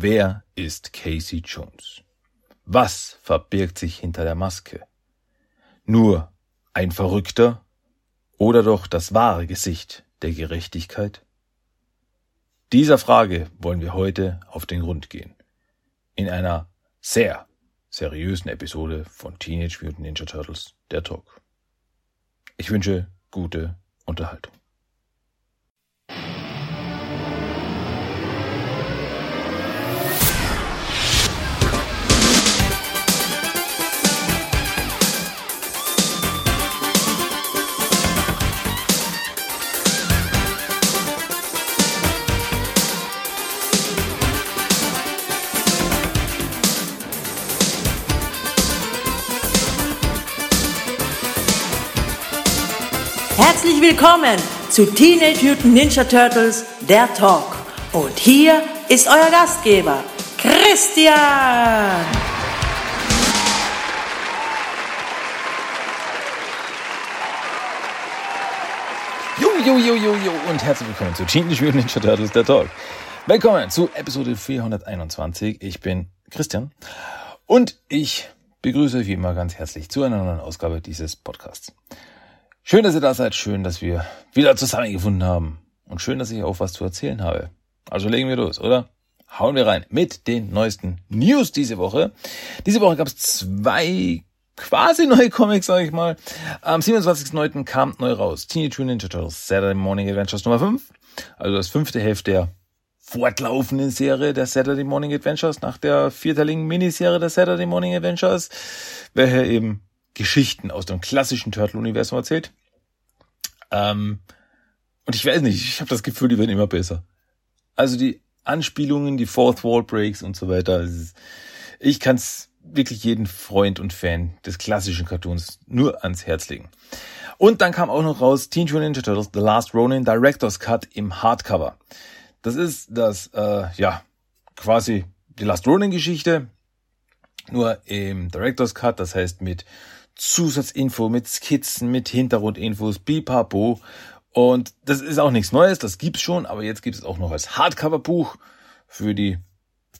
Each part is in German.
Wer ist Casey Jones? Was verbirgt sich hinter der Maske? Nur ein Verrückter oder doch das wahre Gesicht der Gerechtigkeit? Dieser Frage wollen wir heute auf den Grund gehen. In einer sehr seriösen Episode von Teenage Mutant Ninja Turtles, der Talk. Ich wünsche gute Unterhaltung. Herzlich willkommen zu Teenage Mutant Ninja Turtles, der Talk. Und hier ist euer Gastgeber, Christian. Jo, jo, jo, jo, und herzlich willkommen zu Teenage Mutant Ninja Turtles, der Talk. Willkommen zu Episode 421. Ich bin Christian und ich begrüße euch wie immer ganz herzlich zu einer neuen Ausgabe dieses Podcasts. Schön, dass ihr da seid. Schön, dass wir wieder zusammengefunden haben. Und schön, dass ich auch was zu erzählen habe. Also legen wir los, oder? Hauen wir rein mit den neuesten News diese Woche. Diese Woche gab es zwei quasi neue Comics, sage ich mal. Am 27.09. kam neu raus Teenage Mutant Ninja Turtles Saturday Morning Adventures Nummer 5. Also das fünfte Heft der fortlaufenden Serie der Saturday Morning Adventures nach der vierteiligen Miniserie der Saturday Morning Adventures, welche eben Geschichten aus dem klassischen Turtle-Universum erzählt. Ähm, und ich weiß nicht, ich habe das Gefühl, die werden immer besser. Also die Anspielungen, die Fourth Wall Breaks und so weiter. Ich kann es wirklich jeden Freund und Fan des klassischen Cartoons nur ans Herz legen. Und dann kam auch noch raus Teen Mutant Ninja Turtles The Last Ronin Director's Cut im Hardcover. Das ist das, äh, ja, quasi die Last Ronin Geschichte, nur im Director's Cut, das heißt mit Zusatzinfo, mit Skizzen, mit Hintergrundinfos, bipapo. Und das ist auch nichts Neues, das gibt's schon, aber jetzt gibt's auch noch als Hardcover-Buch für die,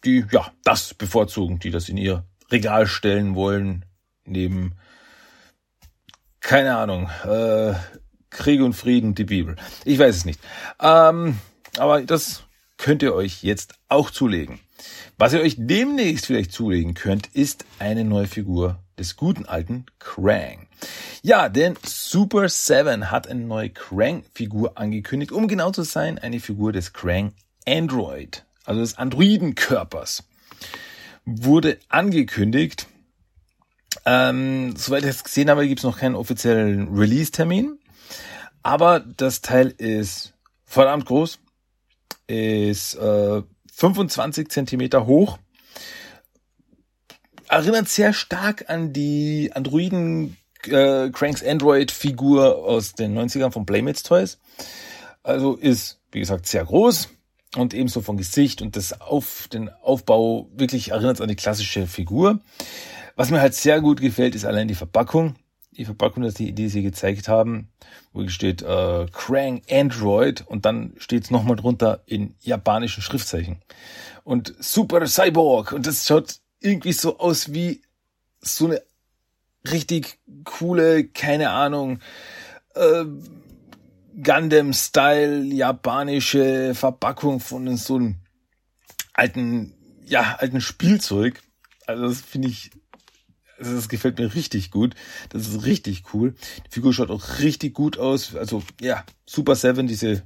die, ja, das bevorzugen, die das in ihr Regal stellen wollen, neben, keine Ahnung, äh, Krieg und Frieden, die Bibel. Ich weiß es nicht. Ähm, aber das könnt ihr euch jetzt auch zulegen. Was ihr euch demnächst vielleicht zulegen könnt, ist eine neue Figur des guten alten Krang. Ja, denn Super 7 hat eine neue Krang-Figur angekündigt, um genau zu sein, eine Figur des Krang Android, also des Androidenkörpers. Wurde angekündigt. Ähm, soweit ich es gesehen habe, gibt es noch keinen offiziellen Release-Termin. Aber das Teil ist verdammt groß, ist äh, 25 Zentimeter hoch. Erinnert sehr stark an die Androiden äh, Cranks Android Figur aus den 90ern von Playmates Toys. Also ist, wie gesagt, sehr groß und ebenso von Gesicht und das auf den Aufbau wirklich erinnert an die klassische Figur. Was mir halt sehr gut gefällt, ist allein die Verpackung. Die Verpackung, die, die sie gezeigt haben, wo steht äh, Krang Android und dann steht es nochmal drunter in japanischen Schriftzeichen. Und Super Cyborg und das schaut irgendwie so aus wie so eine richtig coole, keine Ahnung, äh, Gundam-Style japanische Verpackung von so einem alten, ja, alten Spielzeug. Also das finde ich also das gefällt mir richtig gut. Das ist richtig cool. Die Figur schaut auch richtig gut aus. Also ja, Super Seven, diese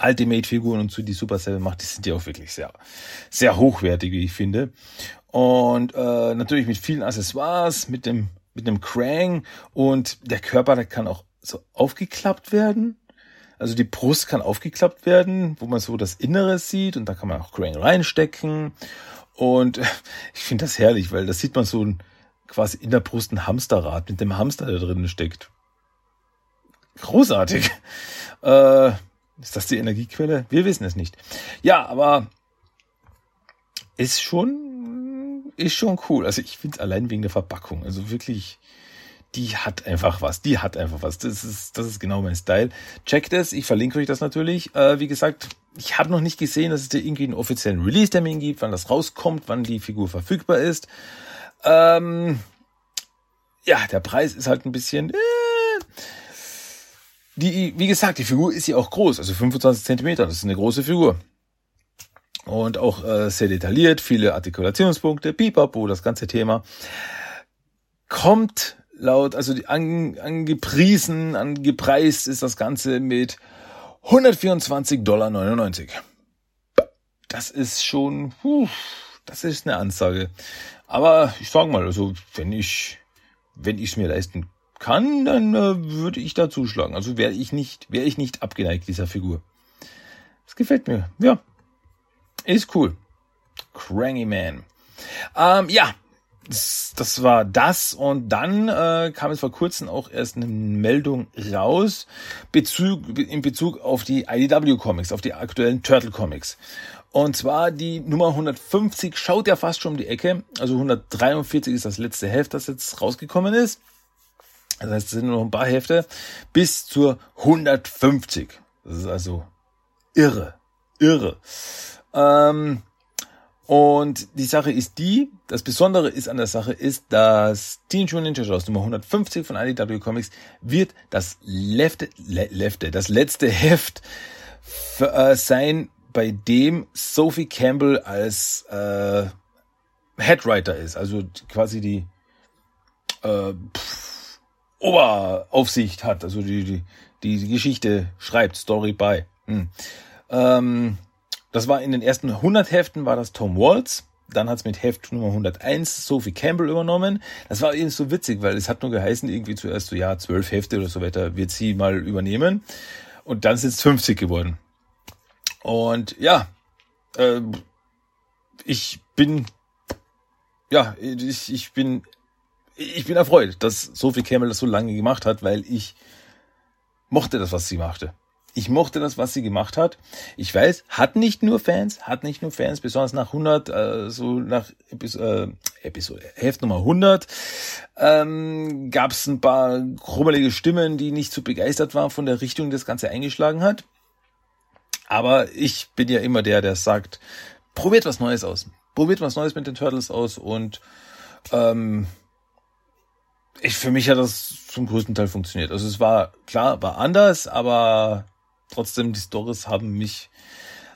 Ultimate-Figuren und so die Super Seven macht, die sind ja auch wirklich sehr, sehr hochwertig, wie ich finde. Und äh, natürlich mit vielen Accessoires, mit dem, mit dem Krang und der Körper, der kann auch so aufgeklappt werden. Also die Brust kann aufgeklappt werden, wo man so das Innere sieht und da kann man auch Krang reinstecken. Und ich finde das herrlich, weil da sieht man so ein, quasi in der Brust ein Hamsterrad mit dem Hamster, der drinnen steckt. Großartig. Äh, ist das die Energiequelle? Wir wissen es nicht. Ja, aber ist schon, ist schon cool. Also ich finde es allein wegen der Verpackung. Also wirklich, die hat einfach was. Die hat einfach was. Das ist, das ist genau mein Style. Checkt es. Ich verlinke euch das natürlich. Äh, wie gesagt, ich habe noch nicht gesehen, dass es da irgendwie einen offiziellen Release-Termin gibt, wann das rauskommt, wann die Figur verfügbar ist. Ähm, ja, der Preis ist halt ein bisschen. Äh, die, wie gesagt, die Figur ist ja auch groß, also 25 Zentimeter. Das ist eine große Figur. Und auch äh, sehr detailliert, viele Artikulationspunkte, pipapo, das ganze Thema. Kommt laut, also die an, angepriesen, angepreist ist das Ganze mit 124,99 Dollar. Das ist schon, puh, das ist eine Ansage. Aber ich sag mal, also wenn ich, wenn ich es mir leisten kann, dann äh, würde ich da zuschlagen. Also wäre ich nicht, wäre ich nicht abgeneigt dieser Figur. Das gefällt mir. Ja, ist cool. Crangy Man. Ähm, ja, das, das war das und dann äh, kam es vor kurzem auch erst eine Meldung raus Bezug, in Bezug auf die IDW Comics, auf die aktuellen Turtle Comics. Und zwar die Nummer 150 schaut ja fast schon um die Ecke. Also 143 ist das letzte Heft, das jetzt rausgekommen ist. Das heißt, es sind nur noch ein paar Hefte bis zur 150. Das ist also irre, irre. Ähm, und die Sache ist die, das Besondere ist an der Sache ist, dass Teenage Mutant Ninja Turtles Nummer 150 von IDW Comics wird das letzte, le, lefte, das letzte Heft für, äh, sein, bei dem Sophie Campbell als äh, Headwriter ist, also quasi die äh, pff, Oberaufsicht hat, also die, die, die Geschichte schreibt, Story by. Hm. Ähm, das war in den ersten 100 Heften war das Tom Waltz. Dann hat's mit Heft Nummer 101 Sophie Campbell übernommen. Das war eben so witzig, weil es hat nur geheißen, irgendwie zuerst so, ja, zwölf Hefte oder so weiter wird sie mal übernehmen. Und dann sind es 50 geworden. Und ja, äh, ich bin, ja, ich, ich bin, ich bin erfreut, dass Sophie Campbell das so lange gemacht hat, weil ich mochte das, was sie machte. Ich mochte das, was sie gemacht hat. Ich weiß, hat nicht nur Fans, hat nicht nur Fans, besonders nach 100, äh, so nach Epis äh, Episode, Heft Nummer 100, ähm, gab es ein paar krummelige Stimmen, die nicht so begeistert waren von der Richtung, die das Ganze eingeschlagen hat. Aber ich bin ja immer der, der sagt, probiert was Neues aus. Probiert was Neues mit den Turtles aus und ähm, ich, für mich hat das zum größten Teil funktioniert. Also es war klar, war anders, aber trotzdem, die Stories haben mich,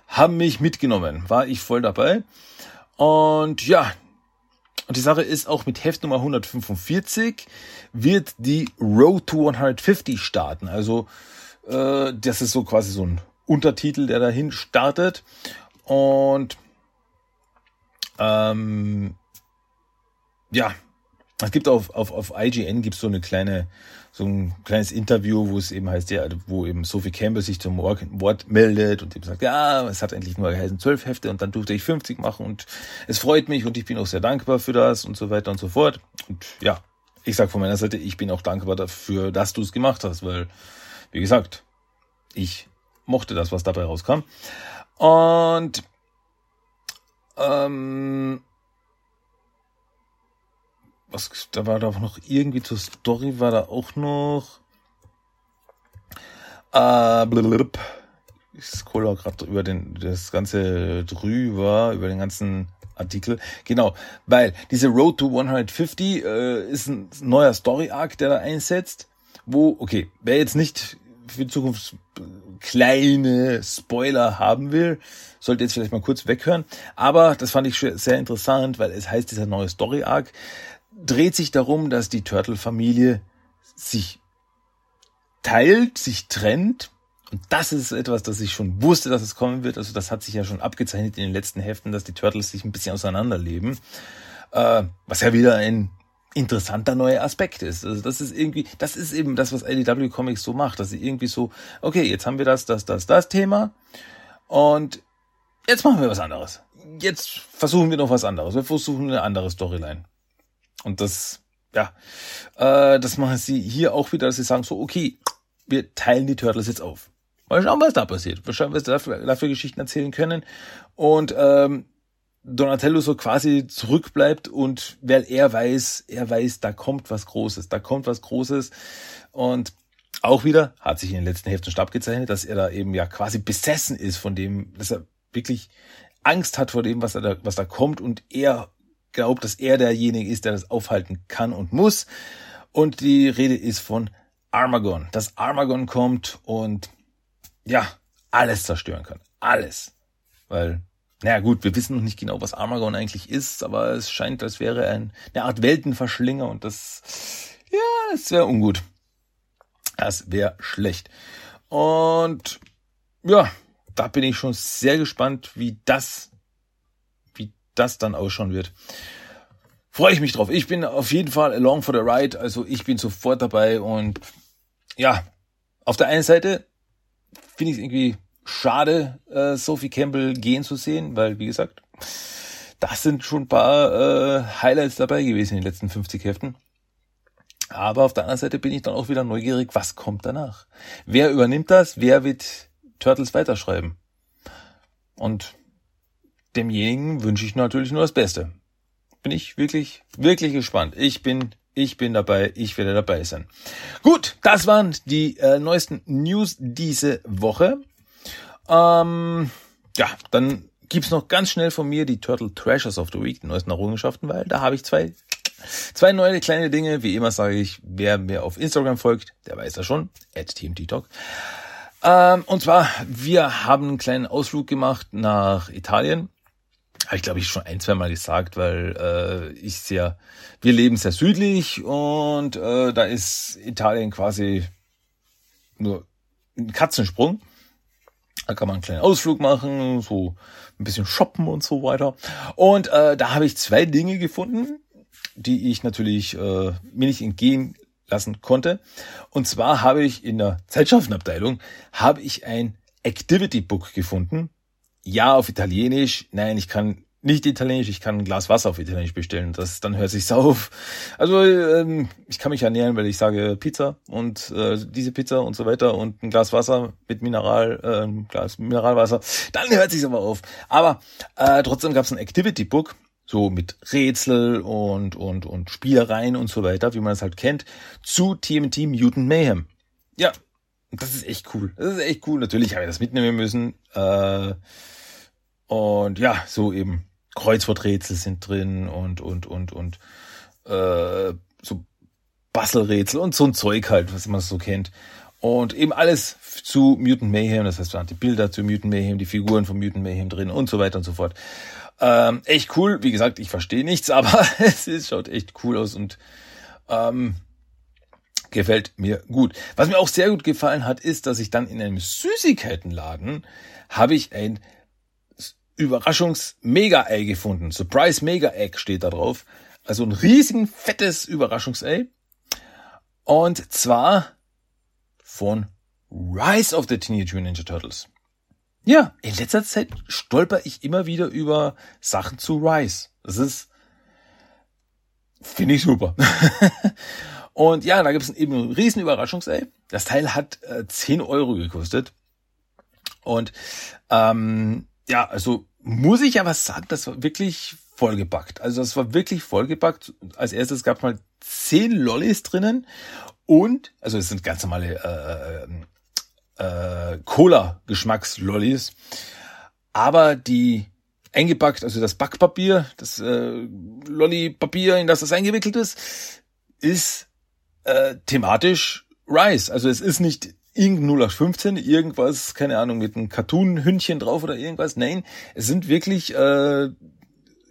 haben mich mitgenommen. War ich voll dabei. Und ja, und die Sache ist auch mit Heft Nummer 145 wird die Road to 150 starten. Also äh, das ist so quasi so ein Untertitel, der dahin startet. Und ähm, ja, es gibt auf, auf, auf IGN gibt so eine kleine, so ein kleines Interview, wo es eben heißt, ja, wo eben Sophie Campbell sich zum Wort meldet und eben sagt, ja, es hat endlich nur geheißen zwölf Hefte und dann durfte ich 50 machen und es freut mich und ich bin auch sehr dankbar für das und so weiter und so fort. Und ja, ich sag von meiner Seite, ich bin auch dankbar dafür, dass du es gemacht hast, weil, wie gesagt, ich mochte das, was dabei rauskam. Und ähm, was, da war doch noch irgendwie zur Story, war da auch noch. Äh, ich scroll auch gerade über den, das Ganze drüber, über den ganzen Artikel. Genau, weil diese Road to 150 äh, ist ein neuer Story-Arc, der da einsetzt, wo, okay, wer jetzt nicht für die Zukunft kleine Spoiler haben will, sollte jetzt vielleicht mal kurz weghören. Aber das fand ich sehr interessant, weil es heißt dieser neue Story-Arc dreht sich darum, dass die Turtle-Familie sich teilt, sich trennt. Und das ist etwas, das ich schon wusste, dass es kommen wird. Also das hat sich ja schon abgezeichnet in den letzten Heften, dass die Turtles sich ein bisschen auseinanderleben. Äh, was ja wieder ein interessanter neuer Aspekt ist. Also das ist irgendwie, das ist eben das, was IDW Comics so macht, dass sie irgendwie so, okay, jetzt haben wir das, das, das, das Thema und jetzt machen wir was anderes. Jetzt versuchen wir noch was anderes. Wir versuchen eine andere Storyline. Und das, ja, äh, das machen sie hier auch wieder, dass sie sagen so, okay, wir teilen die Turtles jetzt auf. Mal schauen, was da passiert. Mal schauen, was dafür, dafür Geschichten erzählen können. Und ähm, Donatello so quasi zurückbleibt und weil er weiß, er weiß, da kommt was Großes, da kommt was Großes. Und auch wieder, hat sich in den letzten Heften Stab gezeichnet, dass er da eben ja quasi besessen ist von dem, dass er wirklich Angst hat vor dem, was da, was da kommt und er glaubt, dass er derjenige ist, der das aufhalten kann und muss. Und die Rede ist von Armagon. Dass Armagon kommt und ja, alles zerstören kann. Alles. Weil, naja gut, wir wissen noch nicht genau, was Armagon eigentlich ist, aber es scheint, als wäre ein, eine Art Weltenverschlinger und das, ja, das wäre ungut. Das wäre schlecht. Und ja, da bin ich schon sehr gespannt, wie das, das dann ausschauen wird. Freue ich mich drauf. Ich bin auf jeden Fall along for the ride. Also ich bin sofort dabei und ja, auf der einen Seite finde ich es irgendwie schade, äh, Sophie Campbell gehen zu sehen, weil wie gesagt, das sind schon ein paar äh, Highlights dabei gewesen in den letzten 50 Heften. Aber auf der anderen Seite bin ich dann auch wieder neugierig, was kommt danach? Wer übernimmt das? Wer wird Turtles weiterschreiben? Und demjenigen wünsche ich natürlich nur das Beste. Bin ich wirklich, wirklich gespannt. Ich bin, ich bin dabei, ich werde dabei sein. Gut, das waren die äh, neuesten News diese Woche. Ähm, ja, dann gibt's noch ganz schnell von mir die Turtle Treasures of the Week, die neuesten Errungenschaften, weil da habe ich zwei Zwei neue kleine Dinge, wie immer sage ich, wer mir auf Instagram folgt, der weiß das schon, at TMT-Talk. Ähm, und zwar, wir haben einen kleinen Ausflug gemacht nach Italien. Habe ich glaube ich schon ein, zwei Mal gesagt, weil äh, ich sehr, wir leben sehr südlich und äh, da ist Italien quasi nur ein Katzensprung. Da kann man einen kleinen Ausflug machen, so ein bisschen shoppen und so weiter. Und äh, da habe ich zwei Dinge gefunden, die ich natürlich äh, mir nicht entgehen lassen konnte. Und zwar habe ich in der Zeitschriftenabteilung habe ich ein Activity Book gefunden. Ja, auf Italienisch. Nein, ich kann nicht Italienisch, ich kann ein Glas Wasser auf Italienisch bestellen. Das dann hört sich's auf. Also ähm, ich kann mich ernähren, weil ich sage Pizza und äh, diese Pizza und so weiter und ein Glas Wasser mit Mineral, äh, ein Glas Mineralwasser. Dann hört sich's aber auf. Aber äh, trotzdem gab's ein Activity Book so mit Rätsel und, und, und Spielereien und so weiter, wie man es halt kennt, zu TMT Mutant Mayhem. Ja, das ist echt cool. Das ist echt cool. Natürlich habe ich das mitnehmen müssen. Äh, und ja, so eben Kreuzworträtsel sind drin und, und, und, und äh, so Bastelrätsel und so ein Zeug halt, was man so kennt. Und eben alles zu Mutant Mayhem, das heißt, man hat die Bilder zu Mutant Mayhem, die Figuren von Mutant Mayhem drin und so weiter und so fort. Ähm, echt cool. Wie gesagt, ich verstehe nichts, aber es ist, schaut echt cool aus und ähm, gefällt mir gut. Was mir auch sehr gut gefallen hat, ist, dass ich dann in einem Süßigkeitenladen habe ich ein Überraschungs-Mega-Ei gefunden. Surprise Mega-Egg steht da drauf. Also ein riesigen, fettes Überraschungsei. Und zwar von Rise of the Teenage Mutant Ninja Turtles. Ja, in letzter Zeit stolper ich immer wieder über Sachen zu Rise. Das ist, finde ich super. und ja, da gibt es eben einen riesen Überraschungsei. Das Teil hat äh, 10 Euro gekostet. Und ähm, ja, also muss ich aber sagen, das war wirklich vollgepackt. Also das war wirklich vollgepackt. Als erstes gab es mal 10 Lollis drinnen und, also es sind ganz normale äh, äh äh, Cola-Geschmackslollis. Aber die eingepackt, also das Backpapier, das äh, Lolli-Papier, in das das eingewickelt ist, ist äh, thematisch Rice. Also es ist nicht irgendein 0815, irgendwas, keine Ahnung, mit einem Cartoon-Hündchen drauf oder irgendwas. Nein, es sind wirklich äh,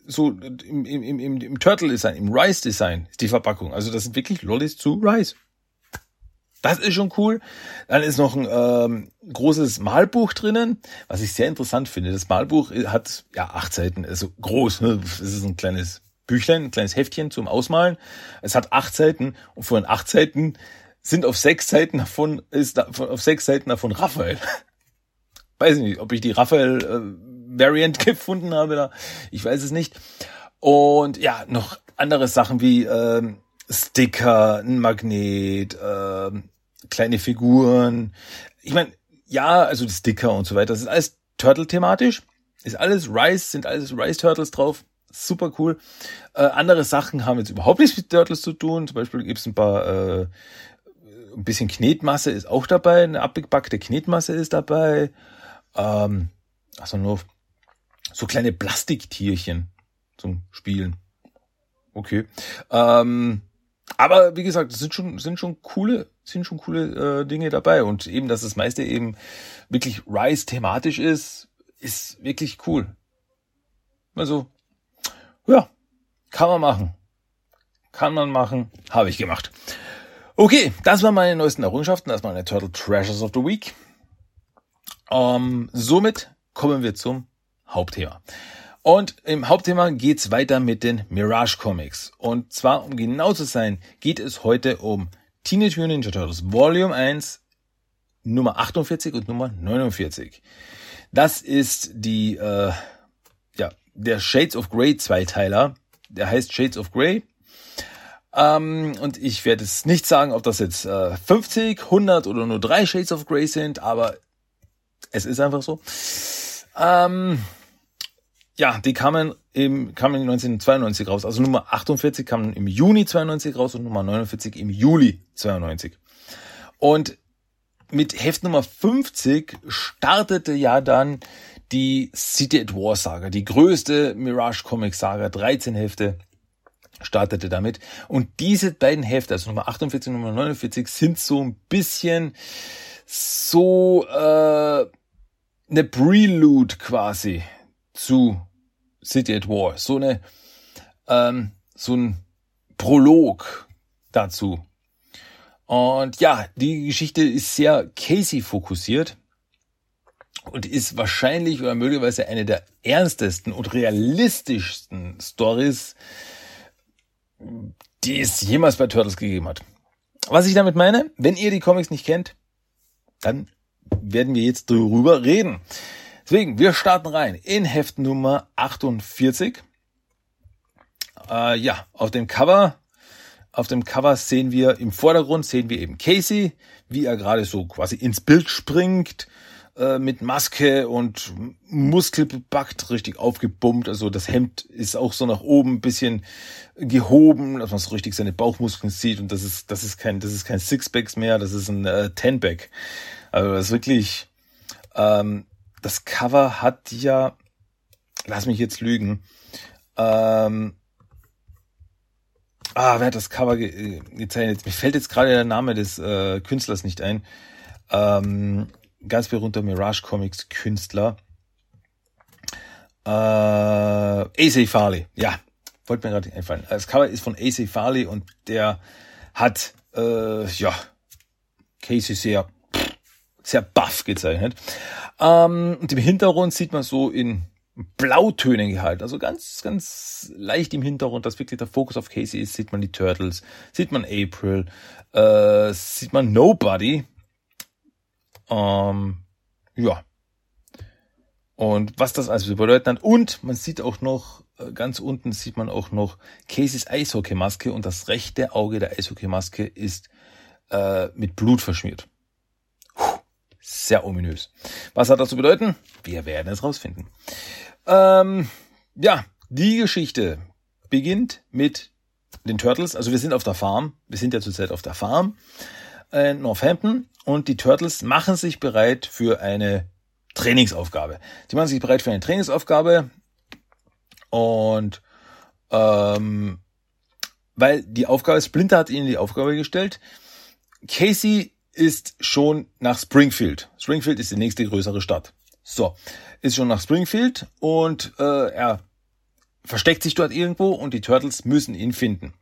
so im, im, im, im Turtle-Design, im Rice-Design ist die Verpackung. Also das sind wirklich Lollis zu Rice. Das ist schon cool. Dann ist noch ein ähm, großes Malbuch drinnen, was ich sehr interessant finde. Das Malbuch hat ja acht Seiten, also groß. Ne? Es ist ein kleines Büchlein, ein kleines Heftchen zum Ausmalen. Es hat acht Seiten und von acht Seiten sind auf sechs Seiten davon ist auf sechs Seiten davon Raphael. Weiß nicht, ob ich die Raphael äh, gefunden habe da. Ich weiß es nicht. Und ja, noch andere Sachen wie ähm, Sticker, ein Magnet, ähm, kleine Figuren. Ich meine, ja, also Sticker und so weiter, das ist alles Turtle-thematisch. Ist alles Rice, sind alles Rice-Turtles drauf. Super cool. Äh, andere Sachen haben jetzt überhaupt nichts mit Turtles zu tun. Zum Beispiel gibt es ein paar äh, ein bisschen Knetmasse ist auch dabei, eine abgebackte Knetmasse ist dabei. Ähm, also nur so kleine Plastiktierchen zum Spielen. Okay. Ähm, aber wie gesagt, es sind schon, sind schon coole, sind schon coole äh, Dinge dabei. Und eben, dass das meiste eben wirklich Rise thematisch ist, ist wirklich cool. Also, ja, kann man machen. Kann man machen, habe ich gemacht. Okay, das waren meine neuesten Errungenschaften, das waren meine Turtle Treasures of the Week. Ähm, somit kommen wir zum Hauptthema. Und im Hauptthema geht's weiter mit den Mirage Comics. Und zwar, um genau zu sein, geht es heute um Teenage Mutant Ninja Turtles Volume 1, Nummer 48 und Nummer 49. Das ist die, äh, ja, der Shades of Grey Zweiteiler. Der heißt Shades of Grey. Ähm, und ich werde es nicht sagen, ob das jetzt äh, 50, 100 oder nur drei Shades of Grey sind, aber es ist einfach so. Ähm, ja, die kamen im, kamen 1992 raus. Also Nummer 48 kam im Juni 92 raus und Nummer 49 im Juli 92. Und mit Heft Nummer 50 startete ja dann die City at War Saga, die größte Mirage Comic Saga, 13 Hefte startete damit. Und diese beiden Hefte, also Nummer 48 und Nummer 49, sind so ein bisschen so äh, eine Prelude quasi zu City at War. So eine ähm, so ein Prolog dazu. Und ja, die Geschichte ist sehr Casey fokussiert und ist wahrscheinlich oder möglicherweise eine der ernstesten und realistischsten Stories, die es jemals bei Turtles gegeben hat. Was ich damit meine, wenn ihr die Comics nicht kennt, dann werden wir jetzt darüber reden. Deswegen, wir starten rein in Heft Nummer 48. Äh, ja, auf dem Cover, auf dem Cover sehen wir im Vordergrund sehen wir eben Casey, wie er gerade so quasi ins Bild springt, äh, mit Maske und Muskelbepackt, richtig aufgebummt. Also das Hemd ist auch so nach oben ein bisschen gehoben, dass man so richtig seine Bauchmuskeln sieht. Und das ist, das ist kein, das ist kein Sixpacks mehr, das ist ein äh, Tenback. Also das ist wirklich, ähm, das Cover hat ja, lass mich jetzt lügen, ähm, ah, wer hat das Cover ge gezeichnet? Mir fällt jetzt gerade der Name des äh, Künstlers nicht ein. Ähm, ganz berühmter Mirage Comics Künstler. Äh, AC Farley, ja, wollte mir gerade einfallen. Das Cover ist von AC Farley und der hat, äh, ja, Casey sehr, sehr buff gezeichnet. Ähm, und im Hintergrund sieht man so in Blautönen gehalten, also ganz, ganz leicht im Hintergrund, dass wirklich der Fokus auf Casey ist, sieht man die Turtles, sieht man April, äh, sieht man Nobody, ähm, ja. Und was das also bedeutet. Und man sieht auch noch, äh, ganz unten sieht man auch noch Caseys Eishockeymaske und das rechte Auge der Eishockeymaske ist äh, mit Blut verschmiert. Puh, sehr ominös. Was hat das zu bedeuten? Wir werden es rausfinden. Ähm, ja, die Geschichte beginnt mit den Turtles. Also wir sind auf der Farm. Wir sind ja zurzeit auf der Farm äh, Northampton und die Turtles machen sich bereit für eine Trainingsaufgabe. Sie machen sich bereit für eine Trainingsaufgabe und ähm, weil die Aufgabe, Splinter hat ihnen die Aufgabe gestellt. Casey ist schon nach Springfield. Springfield ist die nächste größere Stadt. So, ist schon nach Springfield und äh, er versteckt sich dort irgendwo und die Turtles müssen ihn finden.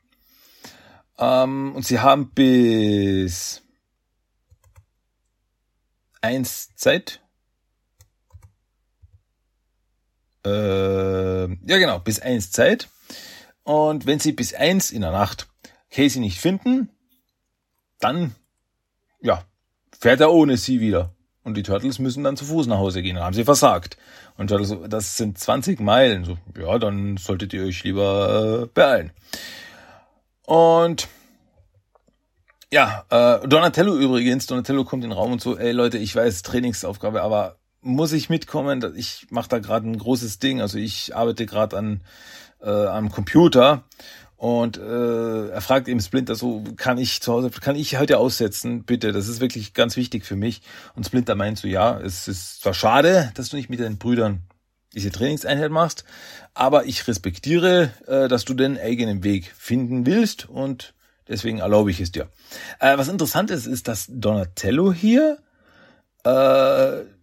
Ähm, und sie haben bis eins Zeit. Äh, ja genau, bis eins Zeit. Und wenn sie bis eins in der Nacht Casey nicht finden, dann ja, fährt er ohne sie wieder. Und die Turtles müssen dann zu Fuß nach Hause gehen. Dann haben sie versagt. Und Turtles, das sind 20 Meilen. So, ja, dann solltet ihr euch lieber äh, beeilen. Und ja, äh, Donatello übrigens, Donatello kommt in den Raum und so, ey Leute, ich weiß, Trainingsaufgabe, aber muss ich mitkommen. Ich mache da gerade ein großes Ding. Also ich arbeite gerade an äh, am Computer und äh, er fragt eben Splinter so, kann ich zu Hause, kann ich heute aussetzen, bitte? Das ist wirklich ganz wichtig für mich. Und Splinter meint so, ja, es ist zwar schade, dass du nicht mit deinen Brüdern diese Trainingseinheit machst, aber ich respektiere, äh, dass du den eigenen Weg finden willst und deswegen erlaube ich es dir. Äh, was interessant ist, ist, dass Donatello hier äh,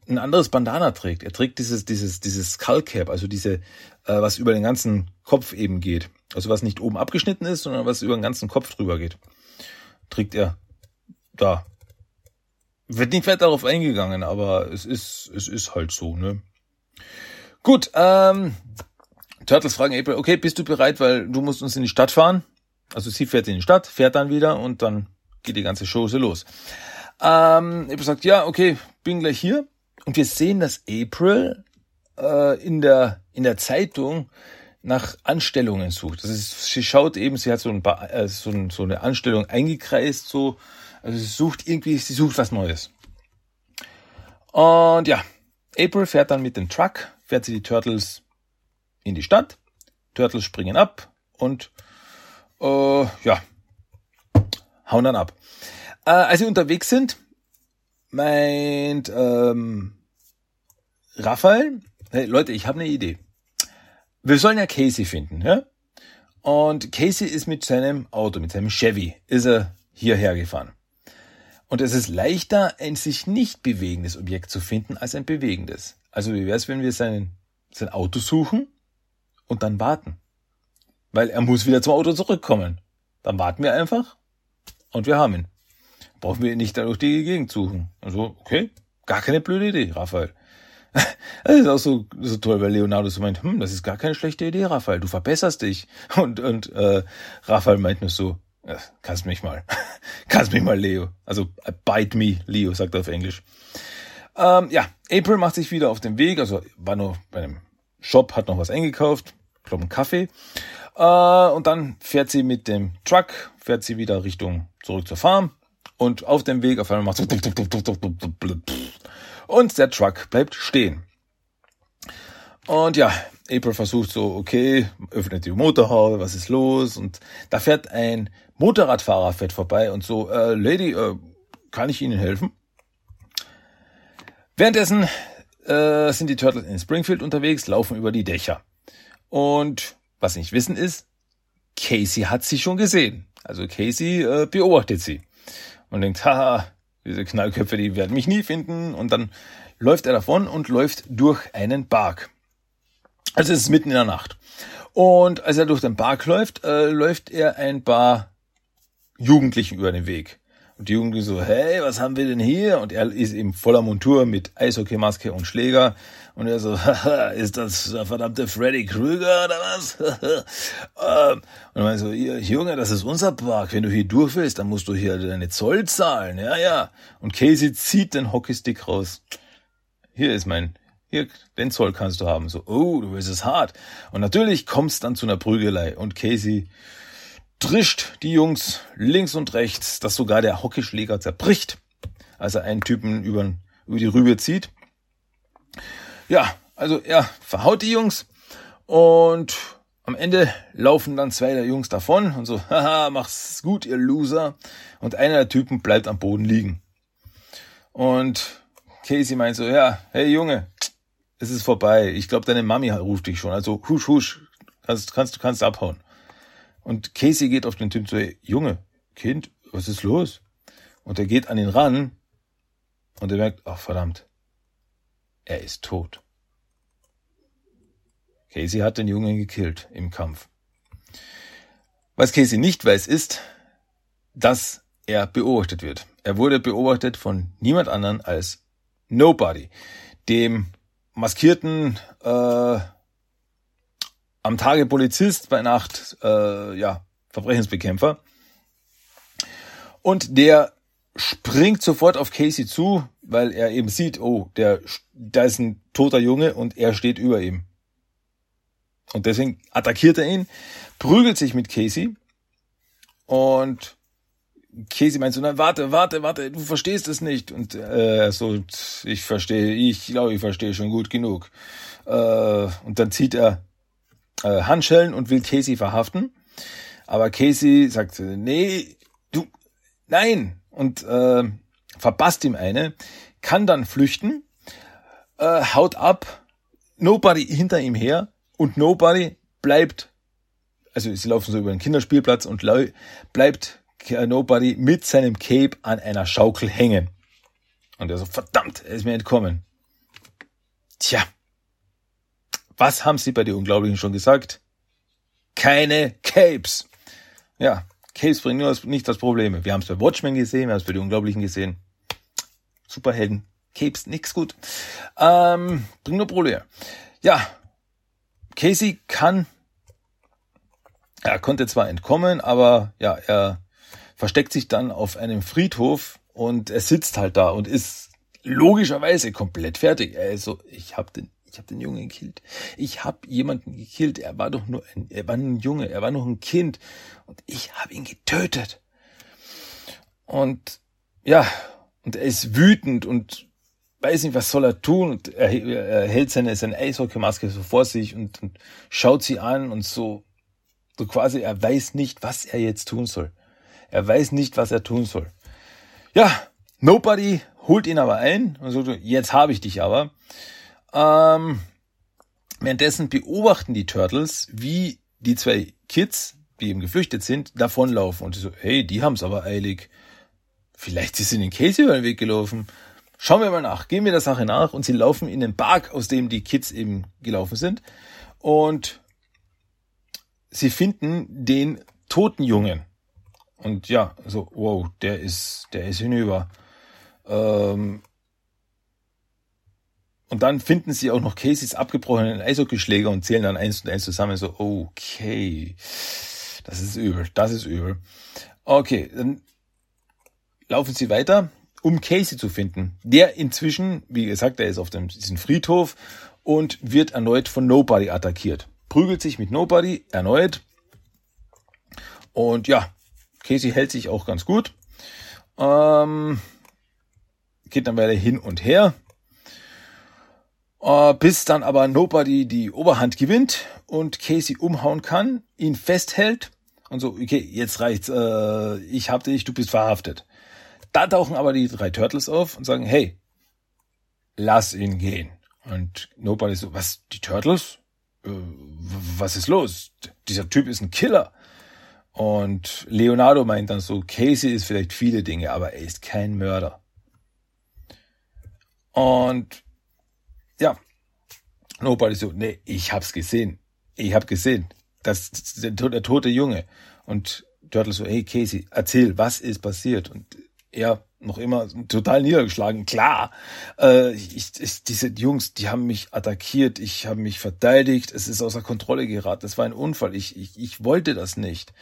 ein anderes Bandana trägt. Er trägt dieses, dieses, dieses Skull Cap, also diese, äh, was über den ganzen Kopf eben geht. Also was nicht oben abgeschnitten ist, sondern was über den ganzen Kopf drüber geht. Trägt er da. Wird nicht weiter darauf eingegangen, aber es ist, es ist halt so, ne? Gut, ähm, Turtles fragen April, okay, bist du bereit, weil du musst uns in die Stadt fahren? Also sie fährt in die Stadt, fährt dann wieder und dann geht die ganze Show so los. Ähm, April sagt, ja, okay, bin gleich hier. Und wir sehen, dass April äh, in, der, in der Zeitung nach Anstellungen sucht. Das ist, sie schaut eben, sie hat so, ein, äh, so, ein, so eine Anstellung eingekreist, so, also sie sucht irgendwie, sie sucht was Neues. Und ja, April fährt dann mit dem Truck, fährt sie die Turtles in die Stadt. Turtles springen ab und äh, ja, hauen dann ab. Äh, als sie unterwegs sind, meint ähm, Raphael, hey Leute, ich habe eine Idee. Wir sollen ja Casey finden, ja? Und Casey ist mit seinem Auto, mit seinem Chevy, ist er hierher gefahren. Und es ist leichter, ein sich nicht bewegendes Objekt zu finden, als ein bewegendes. Also wie wäre es, wenn wir sein, sein Auto suchen und dann warten? Weil er muss wieder zum Auto zurückkommen. Dann warten wir einfach und wir haben ihn brauchen wir nicht durch die Gegend suchen. Also, okay, gar keine blöde Idee, Raphael. Das ist auch so, so toll, weil Leonardo so meint, hm, das ist gar keine schlechte Idee, Raphael, du verbesserst dich. Und, und äh, Raphael meint nur so, ja, kannst mich mal, kannst mich mal, Leo. Also bite me, Leo, sagt er auf Englisch. Ähm, ja, April macht sich wieder auf den Weg, also war nur bei einem Shop, hat noch was eingekauft, glaube einen Kaffee. Äh, und dann fährt sie mit dem Truck, fährt sie wieder Richtung zurück zur Farm. Und auf dem Weg auf einmal macht und der Truck bleibt stehen. Und ja, April versucht so, okay, öffnet die Motorhaube, was ist los? Und da fährt ein Motorradfahrer fährt vorbei und so, äh, Lady, äh, kann ich Ihnen helfen? Währenddessen äh, sind die Turtles in Springfield unterwegs, laufen über die Dächer. Und was sie nicht wissen ist, Casey hat sie schon gesehen. Also Casey äh, beobachtet sie und denkt, haha, diese Knallköpfe, die werden mich nie finden. Und dann läuft er davon und läuft durch einen Park. Also es ist mitten in der Nacht. Und als er durch den Park läuft, äh, läuft er ein paar Jugendlichen über den Weg. Und die Jugendlichen so, hey, was haben wir denn hier? Und er ist eben voller Montur mit Eishockeymaske und Schläger. Und er so, ist das der verdammte Freddy Krüger oder was? Ähm, und er meint so, Junge, das ist unser Park. Wenn du hier durch willst, dann musst du hier deine Zoll zahlen. Ja, ja. Und Casey zieht den Hockeystick raus. Hier ist mein, hier, den Zoll kannst du haben. So, oh, du bist es hart. Und natürlich kommst dann zu einer Prügelei. Und Casey trischt die Jungs links und rechts, dass sogar der Hockeyschläger zerbricht, als er einen Typen über, über die Rübe zieht. Ja, also er verhaut die Jungs und am Ende laufen dann zwei der Jungs davon und so, haha, mach's gut, ihr Loser. Und einer der Typen bleibt am Boden liegen. Und Casey meint so, ja, hey Junge, es ist vorbei. Ich glaube, deine Mami ruft dich schon. Also husch, husch, kannst, kannst, kannst abhauen. Und Casey geht auf den Typen zu, Junge, Kind, was ist los? Und er geht an ihn ran und er merkt, ach verdammt, er ist tot. Casey hat den Jungen gekillt im Kampf. Was Casey nicht weiß, ist, dass er beobachtet wird. Er wurde beobachtet von niemand anderen als Nobody, dem maskierten äh, am Tage Polizist, bei Nacht äh, ja Verbrechensbekämpfer. Und der springt sofort auf Casey zu, weil er eben sieht, oh, der, da ist ein toter Junge und er steht über ihm. Und deswegen attackiert er ihn, prügelt sich mit Casey und Casey meint so, na warte, warte, warte, du verstehst es nicht. Und äh, so, ich verstehe, ich glaube, ich verstehe schon gut genug. Äh, und dann zieht er äh, Handschellen und will Casey verhaften. Aber Casey sagt, nee, du, nein. Und äh, verpasst ihm eine, kann dann flüchten, äh, haut ab, nobody hinter ihm her und nobody bleibt, also sie laufen so über den Kinderspielplatz und bleibt Nobody mit seinem Cape an einer Schaukel hängen. Und er so, verdammt, er ist mir entkommen. Tja, was haben sie bei den Unglaublichen schon gesagt? Keine Capes. Ja, Capes bringen nur nicht das Problem. Wir haben es bei Watchmen gesehen, wir haben es bei den Unglaublichen gesehen. Superhelden. Capes, nix gut. Ähm, bringt nur Probleme. Ja, Casey kann, er konnte zwar entkommen, aber ja, er versteckt sich dann auf einem Friedhof und er sitzt halt da und ist logischerweise komplett fertig. Er ist so, ich hab den, ich hab den Jungen gekillt. Ich hab jemanden gekillt. Er war doch nur ein, er war ein Junge, er war noch ein Kind und ich habe ihn getötet. Und ja, und er ist wütend und weiß nicht, was soll er tun. Und er, er hält seine, seine Eishockeymaske so vor sich und, und schaut sie an und so, so quasi, er weiß nicht, was er jetzt tun soll. Er weiß nicht, was er tun soll. Ja, Nobody holt ihn aber ein und sagt, jetzt habe ich dich aber. Ähm, währenddessen beobachten die Turtles, wie die zwei Kids, die eben geflüchtet sind, davonlaufen. Und so, hey, die haben es aber eilig. Vielleicht in den Casey über den Weg gelaufen. Schauen wir mal nach, gehen wir der Sache nach und sie laufen in den Park, aus dem die Kids eben gelaufen sind. Und sie finden den toten Jungen. Und ja, so, wow, der ist, der ist hinüber. Ähm, und dann finden sie auch noch Caseys abgebrochenen Eishockeyschläger und zählen dann eins und eins zusammen. So, okay, das ist übel, das ist übel. Okay, dann laufen sie weiter, um Casey zu finden. Der inzwischen, wie gesagt, er ist auf dem, diesem Friedhof und wird erneut von Nobody attackiert. Prügelt sich mit Nobody erneut. Und ja, Casey hält sich auch ganz gut. Ähm, geht dann weiter hin und her. Äh, bis dann aber Nobody die Oberhand gewinnt und Casey umhauen kann, ihn festhält und so, okay, jetzt reicht's, äh, ich hab dich, du bist verhaftet. Da tauchen aber die drei Turtles auf und sagen, hey, lass ihn gehen. Und Nobody so, was, die Turtles? Äh, was ist los? Dieser Typ ist ein Killer. Und Leonardo meint dann so, Casey ist vielleicht viele Dinge, aber er ist kein Mörder. Und ja, Nobody so, nee, ich hab's gesehen. Ich hab gesehen. Das, der, der tote Junge. Und Turtle so, hey Casey, erzähl, was ist passiert? Und er noch immer total niedergeschlagen. Klar, äh, ich, ich, diese Jungs, die haben mich attackiert, ich habe mich verteidigt, es ist außer Kontrolle geraten, das war ein Unfall, ich, ich, ich wollte das nicht.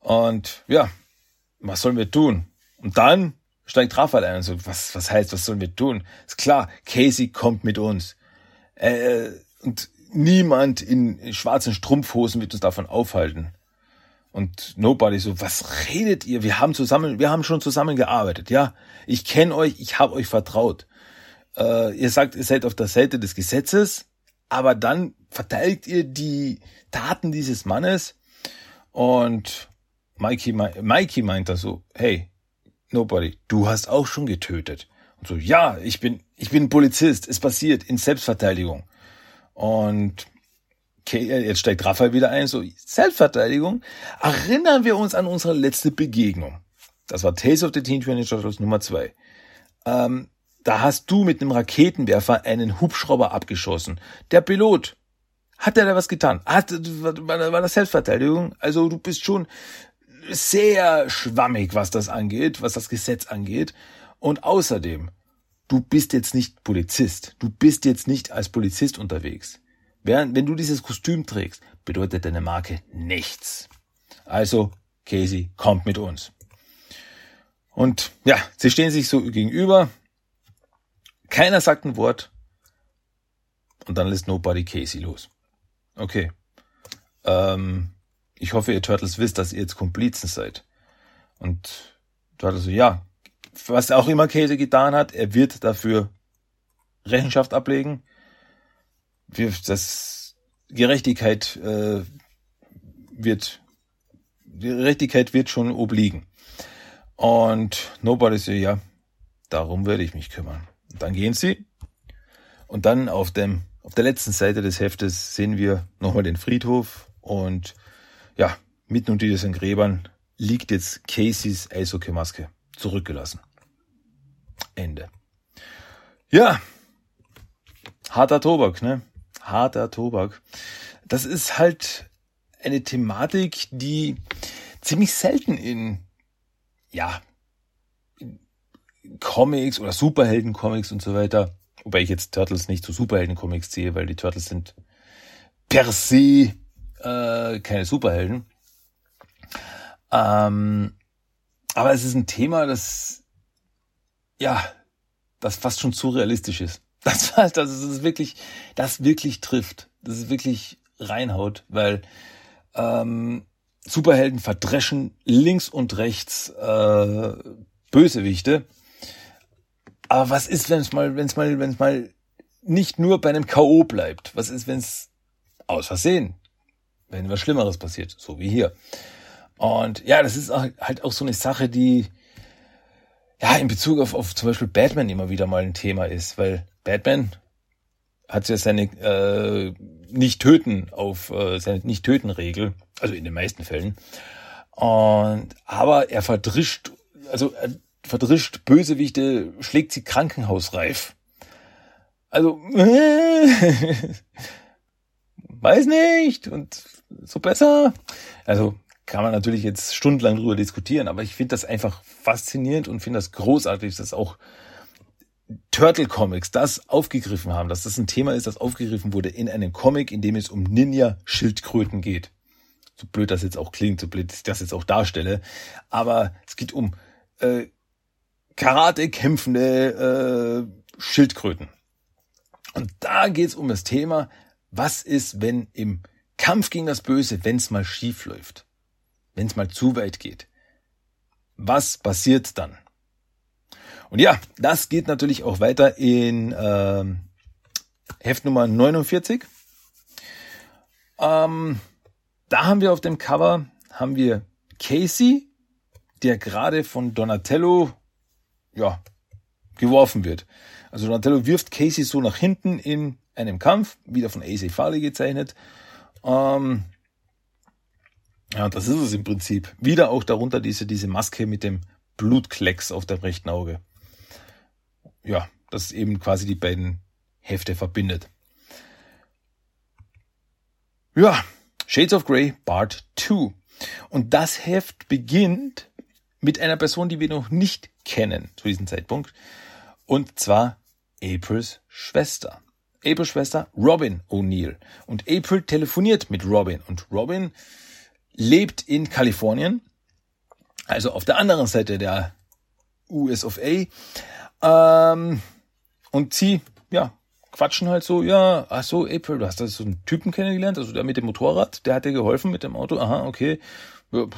Und ja, was sollen wir tun? Und dann steigt Raphael ein und so, was, was heißt, was sollen wir tun? Ist klar, Casey kommt mit uns. Äh, und niemand in schwarzen Strumpfhosen wird uns davon aufhalten. Und Nobody so, was redet ihr? Wir haben zusammen, wir haben schon zusammen gearbeitet, ja. Ich kenne euch, ich habe euch vertraut. Äh, ihr sagt, ihr seid auf der Seite des Gesetzes, aber dann verteidigt ihr die Taten dieses Mannes und Mikey, Mikey meint da so, hey, Nobody, du hast auch schon getötet. Und so, ja, ich bin, ich bin Polizist, es passiert in Selbstverteidigung. Und okay, jetzt steigt Raphael wieder ein, so, Selbstverteidigung. Erinnern wir uns an unsere letzte Begegnung. Das war Tales of the Teen Teenage Turtles Nummer zwei. Ähm, da hast du mit einem Raketenwerfer einen Hubschrauber abgeschossen. Der Pilot, hat er da was getan? Hat, war das Selbstverteidigung? Also du bist schon sehr schwammig, was das angeht, was das Gesetz angeht. Und außerdem, du bist jetzt nicht Polizist. Du bist jetzt nicht als Polizist unterwegs. Während, wenn du dieses Kostüm trägst, bedeutet deine Marke nichts. Also, Casey, kommt mit uns. Und ja, sie stehen sich so gegenüber. Keiner sagt ein Wort. Und dann lässt Nobody Casey los. Okay. Ähm, ich hoffe, ihr Turtles wisst, dass ihr jetzt Komplizen seid. Und Turtle so, ja, was auch immer Casey getan hat, er wird dafür Rechenschaft ablegen. Das Gerechtigkeit äh, wird Gerechtigkeit wird schon obliegen. Und Nobody so, ja, darum werde ich mich kümmern. Und dann gehen sie. Und dann auf dem, auf der letzten Seite des Heftes sehen wir nochmal den Friedhof. Und ja, mitten unter diesen Gräbern liegt jetzt Caseys Eishockey-Maske zurückgelassen. Ende. Ja, harter Tobak, ne? Harter Tobak. Das ist halt eine Thematik, die ziemlich selten in, ja, Comics oder Superhelden-Comics und so weiter, wobei ich jetzt Turtles nicht zu Superhelden-Comics ziehe, weil die Turtles sind per se äh, keine Superhelden. Ähm, aber es ist ein Thema, das ja, das fast schon zu realistisch ist. Das, das ist wirklich, das wirklich trifft. Das ist wirklich reinhaut, weil ähm, Superhelden verdreschen links und rechts äh, Bösewichte. Aber was ist, wenn es mal, wenn es mal, wenn es mal nicht nur bei einem K.O. bleibt? Was ist, wenn es aus Versehen, wenn was Schlimmeres passiert, so wie hier? Und ja, das ist halt auch so eine Sache, die ja in Bezug auf, auf zum Beispiel Batman immer wieder mal ein Thema ist, weil Batman hat ja seine äh, nicht töten auf äh, seine nicht töten Regel, also in den meisten Fällen. Und aber er verdrischt, also er verdrischt Bösewichte, schlägt sie krankenhausreif. Also weiß nicht und so besser. Also kann man natürlich jetzt stundenlang drüber diskutieren, aber ich finde das einfach faszinierend und finde das großartig, dass auch Turtle Comics das aufgegriffen haben, dass das ein Thema ist, das aufgegriffen wurde in einem Comic, in dem es um Ninja-Schildkröten geht. So blöd das jetzt auch klingt, so blöd ich das jetzt auch darstelle. Aber es geht um äh, Karate kämpfende äh, Schildkröten. Und da geht es um das Thema, was ist, wenn im Kampf gegen das Böse, wenn es mal schief läuft, wenn es mal zu weit geht. Was passiert dann? Und ja, das geht natürlich auch weiter in ähm, Heft Nummer 49. Ähm, da haben wir auf dem Cover haben wir Casey, der gerade von Donatello ja, geworfen wird. Also Donatello wirft Casey so nach hinten in einem Kampf, wieder von AC Farley gezeichnet. Ähm, ja, das ist es im Prinzip. Wieder auch darunter diese, diese Maske mit dem Blutklecks auf dem rechten Auge ja, das eben quasi die beiden Hefte verbindet. Ja, Shades of Grey Part 2. Und das Heft beginnt mit einer Person, die wir noch nicht kennen zu diesem Zeitpunkt. Und zwar Aprils Schwester. Aprils Schwester Robin O'Neill. Und April telefoniert mit Robin. Und Robin lebt in Kalifornien. Also auf der anderen Seite der US of A. Ähm, und sie, ja, quatschen halt so, ja, ach so, April, du hast da so einen Typen kennengelernt, also der mit dem Motorrad, der hat dir geholfen mit dem Auto, aha, okay. Und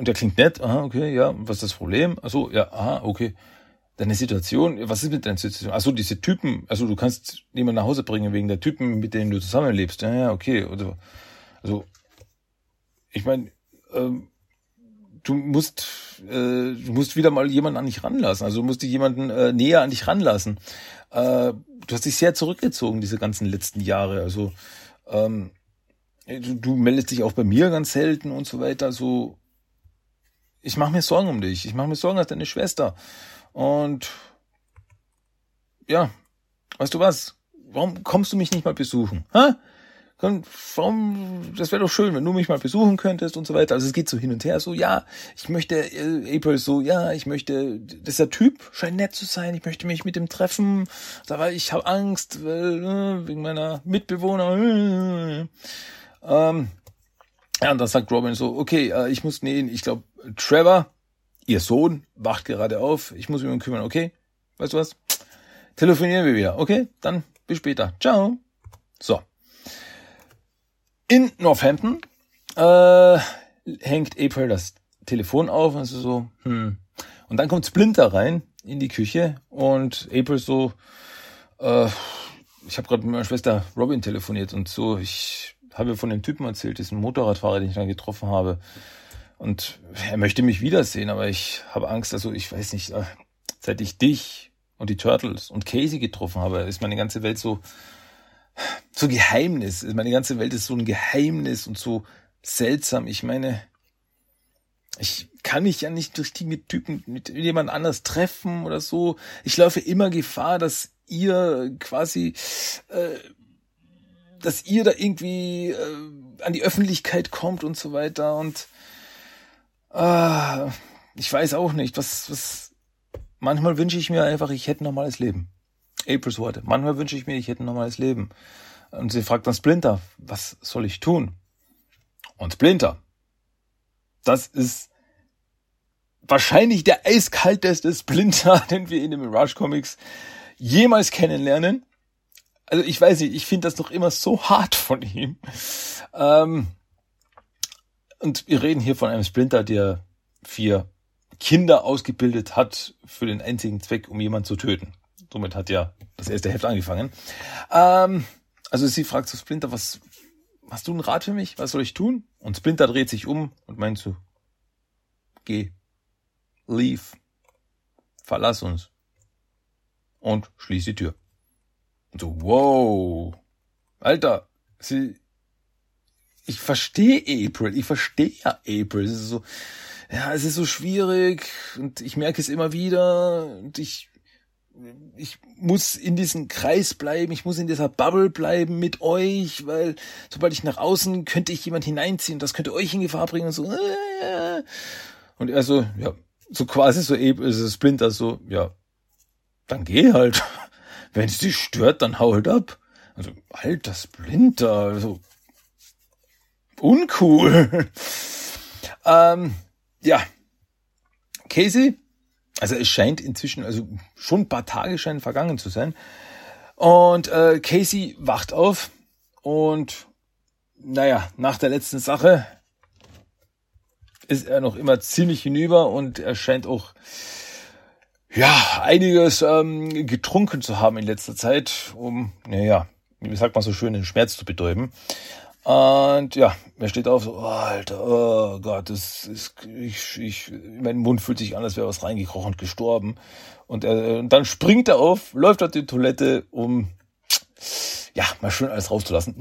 der klingt nett, aha, okay, ja, was ist das Problem? Ach so, ja, aha, okay. Deine Situation, was ist mit deiner Situation? Ach so, diese Typen, also du kannst jemanden nach Hause bringen wegen der Typen, mit denen du zusammenlebst. Ja, ja, okay. Also, also ich meine, ähm, du musst, äh, du musst wieder mal jemanden an dich ranlassen. Also du musst dich jemanden äh, näher an dich ranlassen. Äh, du hast dich sehr zurückgezogen diese ganzen letzten Jahre. Also ähm, du, du meldest dich auch bei mir ganz selten und so weiter. So, ich mache mir Sorgen um dich. Ich mache mir Sorgen als deine Schwester. Und ja, weißt du was? Warum kommst du mich nicht mal besuchen? Ha? Warum, das wäre doch schön, wenn du mich mal besuchen könntest und so weiter. Also es geht so hin und her, so, ja, ich möchte, äh, April so, ja, ich möchte, dieser Typ scheint nett zu sein, ich möchte mich mit ihm treffen, aber ich habe Angst, weil, äh, wegen meiner Mitbewohner. Äh, ähm, ja, und dann sagt Robin so, okay, äh, ich muss nähen, ich glaube, Trevor, ihr Sohn, wacht gerade auf, ich muss mich um kümmern, okay? Weißt du was? Telefonieren wir wieder, okay? Dann bis später. Ciao. So. In Northampton äh, hängt April das Telefon auf und so, hm, Und dann kommt Splinter rein in die Küche und April so, äh, ich habe gerade mit meiner Schwester Robin telefoniert und so, ich habe von dem Typen erzählt, diesen Motorradfahrer, den ich dann getroffen habe. Und er möchte mich wiedersehen, aber ich habe Angst, also ich weiß nicht, äh, seit ich dich und die Turtles und Casey getroffen habe, ist meine ganze Welt so, so Geheimnis. Meine ganze Welt ist so ein Geheimnis und so seltsam. Ich meine, ich kann mich ja nicht durch die mit Typen mit jemand anders treffen oder so. Ich laufe immer Gefahr, dass ihr quasi, äh, dass ihr da irgendwie äh, an die Öffentlichkeit kommt und so weiter und äh, ich weiß auch nicht, was, was, manchmal wünsche ich mir einfach, ich hätte normales Leben. Aprils Worte. Manchmal wünsche ich mir, ich hätte ein normales Leben. Und sie fragt dann Splinter, was soll ich tun? Und Splinter, das ist wahrscheinlich der eiskalteste Splinter, den wir in den Mirage Comics jemals kennenlernen. Also ich weiß nicht, ich finde das doch immer so hart von ihm. Ähm, und wir reden hier von einem Splinter, der vier Kinder ausgebildet hat für den einzigen Zweck, um jemanden zu töten. Somit hat ja das erste Heft angefangen. Ähm, also sie fragt zu Splinter, was, hast du einen Rat für mich? Was soll ich tun? Und Splinter dreht sich um und meint so, geh, leave, verlass uns und schließ die Tür. Und so, wow, Alter, sie, ich verstehe April, ich verstehe ja April. Es ist so, ja, es ist so schwierig und ich merke es immer wieder und ich, ich muss in diesem Kreis bleiben, ich muss in dieser Bubble bleiben mit euch, weil sobald ich nach außen könnte ich jemand hineinziehen, das könnte euch in Gefahr bringen und so. Und er so, ja, so quasi so April, so Splinter so, ja, dann geh halt. Wenn es dich stört, dann hau halt ab. Also, alter Splinter, also, uncool. ähm, ja. Casey, also es scheint inzwischen, also schon ein paar Tage scheinen vergangen zu sein. Und äh, Casey wacht auf und naja, nach der letzten Sache ist er noch immer ziemlich hinüber und er scheint auch ja einiges ähm, getrunken zu haben in letzter Zeit, um, naja, wie sagt man so schön, den Schmerz zu betäuben. Und ja, er steht auf, so, oh, Alter, oh Gott, das ist, ich, ich, mein Mund fühlt sich an, als wäre was reingekrochen und gestorben. Und, er, und dann springt er auf, läuft auf die Toilette, um, ja, mal schön alles rauszulassen.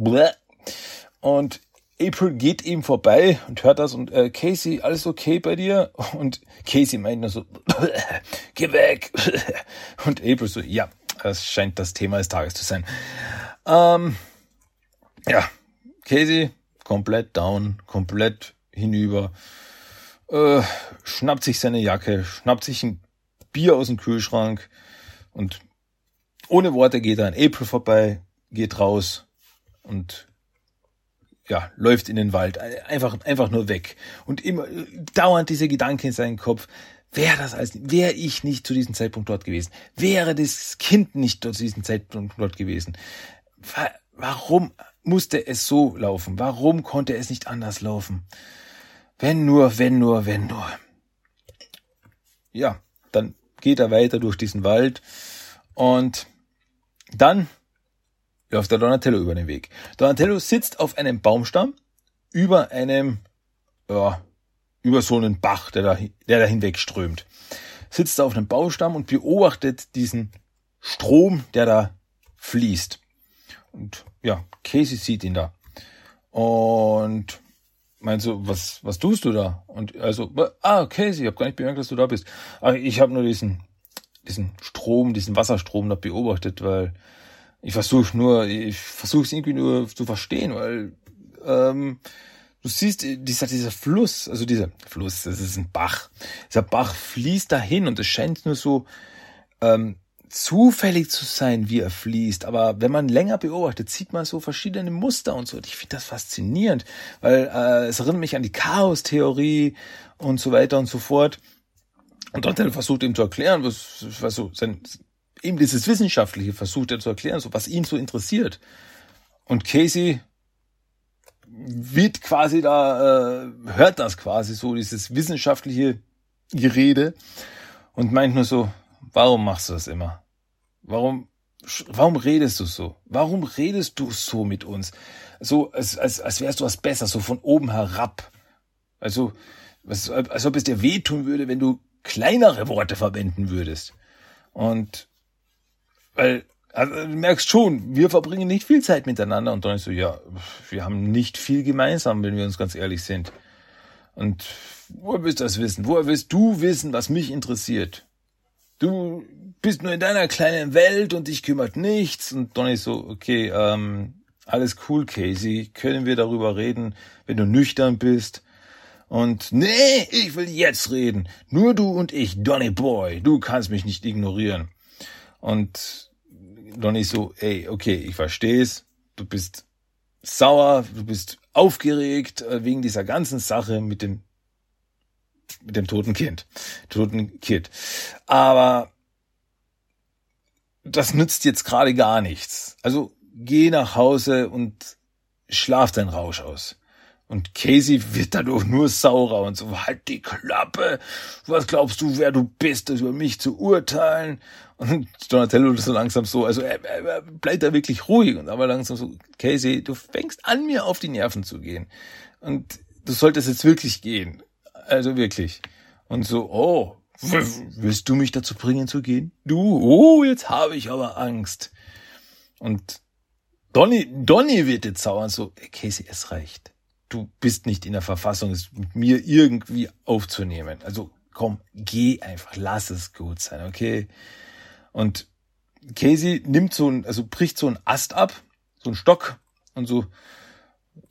Und April geht ihm vorbei und hört das und äh, Casey, alles okay bei dir? Und Casey meint nur so, geh weg. Und April so, ja, das scheint das Thema des Tages zu sein. Ähm, ja, Casey, komplett down, komplett hinüber, äh, schnappt sich seine Jacke, schnappt sich ein Bier aus dem Kühlschrank und ohne Worte geht er an April vorbei, geht raus und ja, läuft in den Wald, einfach, einfach nur weg. Und immer dauernd diese Gedanken in seinem Kopf. Wäre das als, wäre ich nicht zu diesem Zeitpunkt dort gewesen? Wäre das Kind nicht zu diesem Zeitpunkt dort gewesen? Warum musste es so laufen? Warum konnte es nicht anders laufen? Wenn nur, wenn nur, wenn nur. Ja, dann geht er weiter durch diesen Wald und dann läuft der Donatello über den Weg. Donatello sitzt auf einem Baumstamm über einem, ja, über so einen Bach, der da, der da hinwegströmt. Sitzt da auf einem Baumstamm und beobachtet diesen Strom, der da fließt. Und ja, Casey sieht ihn da. Und meint so, was, was tust du da? Und also, ah, Casey, ich habe gar nicht bemerkt, dass du da bist. Ach, ich habe nur diesen, diesen Strom, diesen Wasserstrom da beobachtet, weil ich versuche nur, ich versuche es irgendwie nur zu verstehen, weil ähm, du siehst, dieser, dieser Fluss, also dieser Fluss, das ist ein Bach. Dieser Bach fließt dahin und es scheint nur so ähm, zufällig zu sein, wie er fließt. Aber wenn man länger beobachtet, sieht man so verschiedene Muster und so. Und ich finde das faszinierend, weil äh, es erinnert mich an die Chaos-Theorie und so weiter und so fort. Und Donatello versucht ihm zu erklären, was, was so sein, eben dieses Wissenschaftliche versucht er zu erklären, so was ihn so interessiert. Und Casey wird quasi da, äh, hört das quasi so, dieses Wissenschaftliche Gerede und meint nur so, warum machst du das immer? Warum, warum redest du so? Warum redest du so mit uns? So, als, als, als wärst du was besser, so von oben herab. Also, was, als ob es dir wehtun würde, wenn du kleinere Worte verwenden würdest. Und, weil, also, du merkst schon, wir verbringen nicht viel Zeit miteinander und dann ist so, ja, wir haben nicht viel gemeinsam, wenn wir uns ganz ehrlich sind. Und woher willst du das wissen? Woher willst du wissen, was mich interessiert? Du bist nur in deiner kleinen Welt und dich kümmert nichts. Und ist so, okay, ähm, alles cool, Casey. Können wir darüber reden, wenn du nüchtern bist? Und nee, ich will jetzt reden. Nur du und ich, Donny Boy. Du kannst mich nicht ignorieren. Und Donny so, ey, okay, ich versteh's. Du bist sauer, du bist aufgeregt äh, wegen dieser ganzen Sache mit dem mit dem toten Kind, toten Kid. Aber das nützt jetzt gerade gar nichts. Also geh nach Hause und schlaf deinen Rausch aus. Und Casey wird dadurch nur saurer und so, halt die Klappe. Was glaubst du, wer du bist, das über mich zu urteilen? Und Donatello ist so langsam so, also er, er, er bleibt da wirklich ruhig und aber langsam so, Casey, du fängst an, mir auf die Nerven zu gehen. Und du solltest jetzt wirklich gehen. Also wirklich. Und so, oh, willst du mich dazu bringen zu gehen? Du, oh, jetzt habe ich aber Angst. Und Donny, Donny wird jetzt sauer und so, Casey, es reicht du bist nicht in der Verfassung, es mit mir irgendwie aufzunehmen. Also komm, geh einfach, lass es gut sein, okay? Und Casey nimmt so ein, also bricht so ein Ast ab, so ein Stock und so,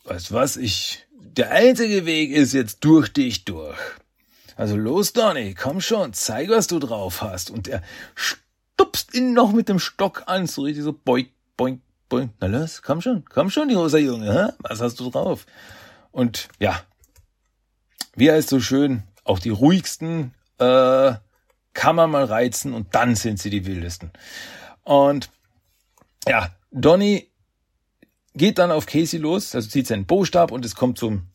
weißt was, ich, der einzige Weg ist jetzt durch dich durch. Also los, Donny, komm schon, zeig, was du drauf hast. Und er stupst ihn noch mit dem Stock an, so richtig so boink, boink, boink. Na los, komm schon, komm schon, die rosa Junge, hä? was hast du drauf? Und ja, wie heißt so schön, auch die ruhigsten äh, kann man mal reizen und dann sind sie die wildesten. Und ja, Donny geht dann auf Casey los, also zieht seinen Bostab und es kommt zum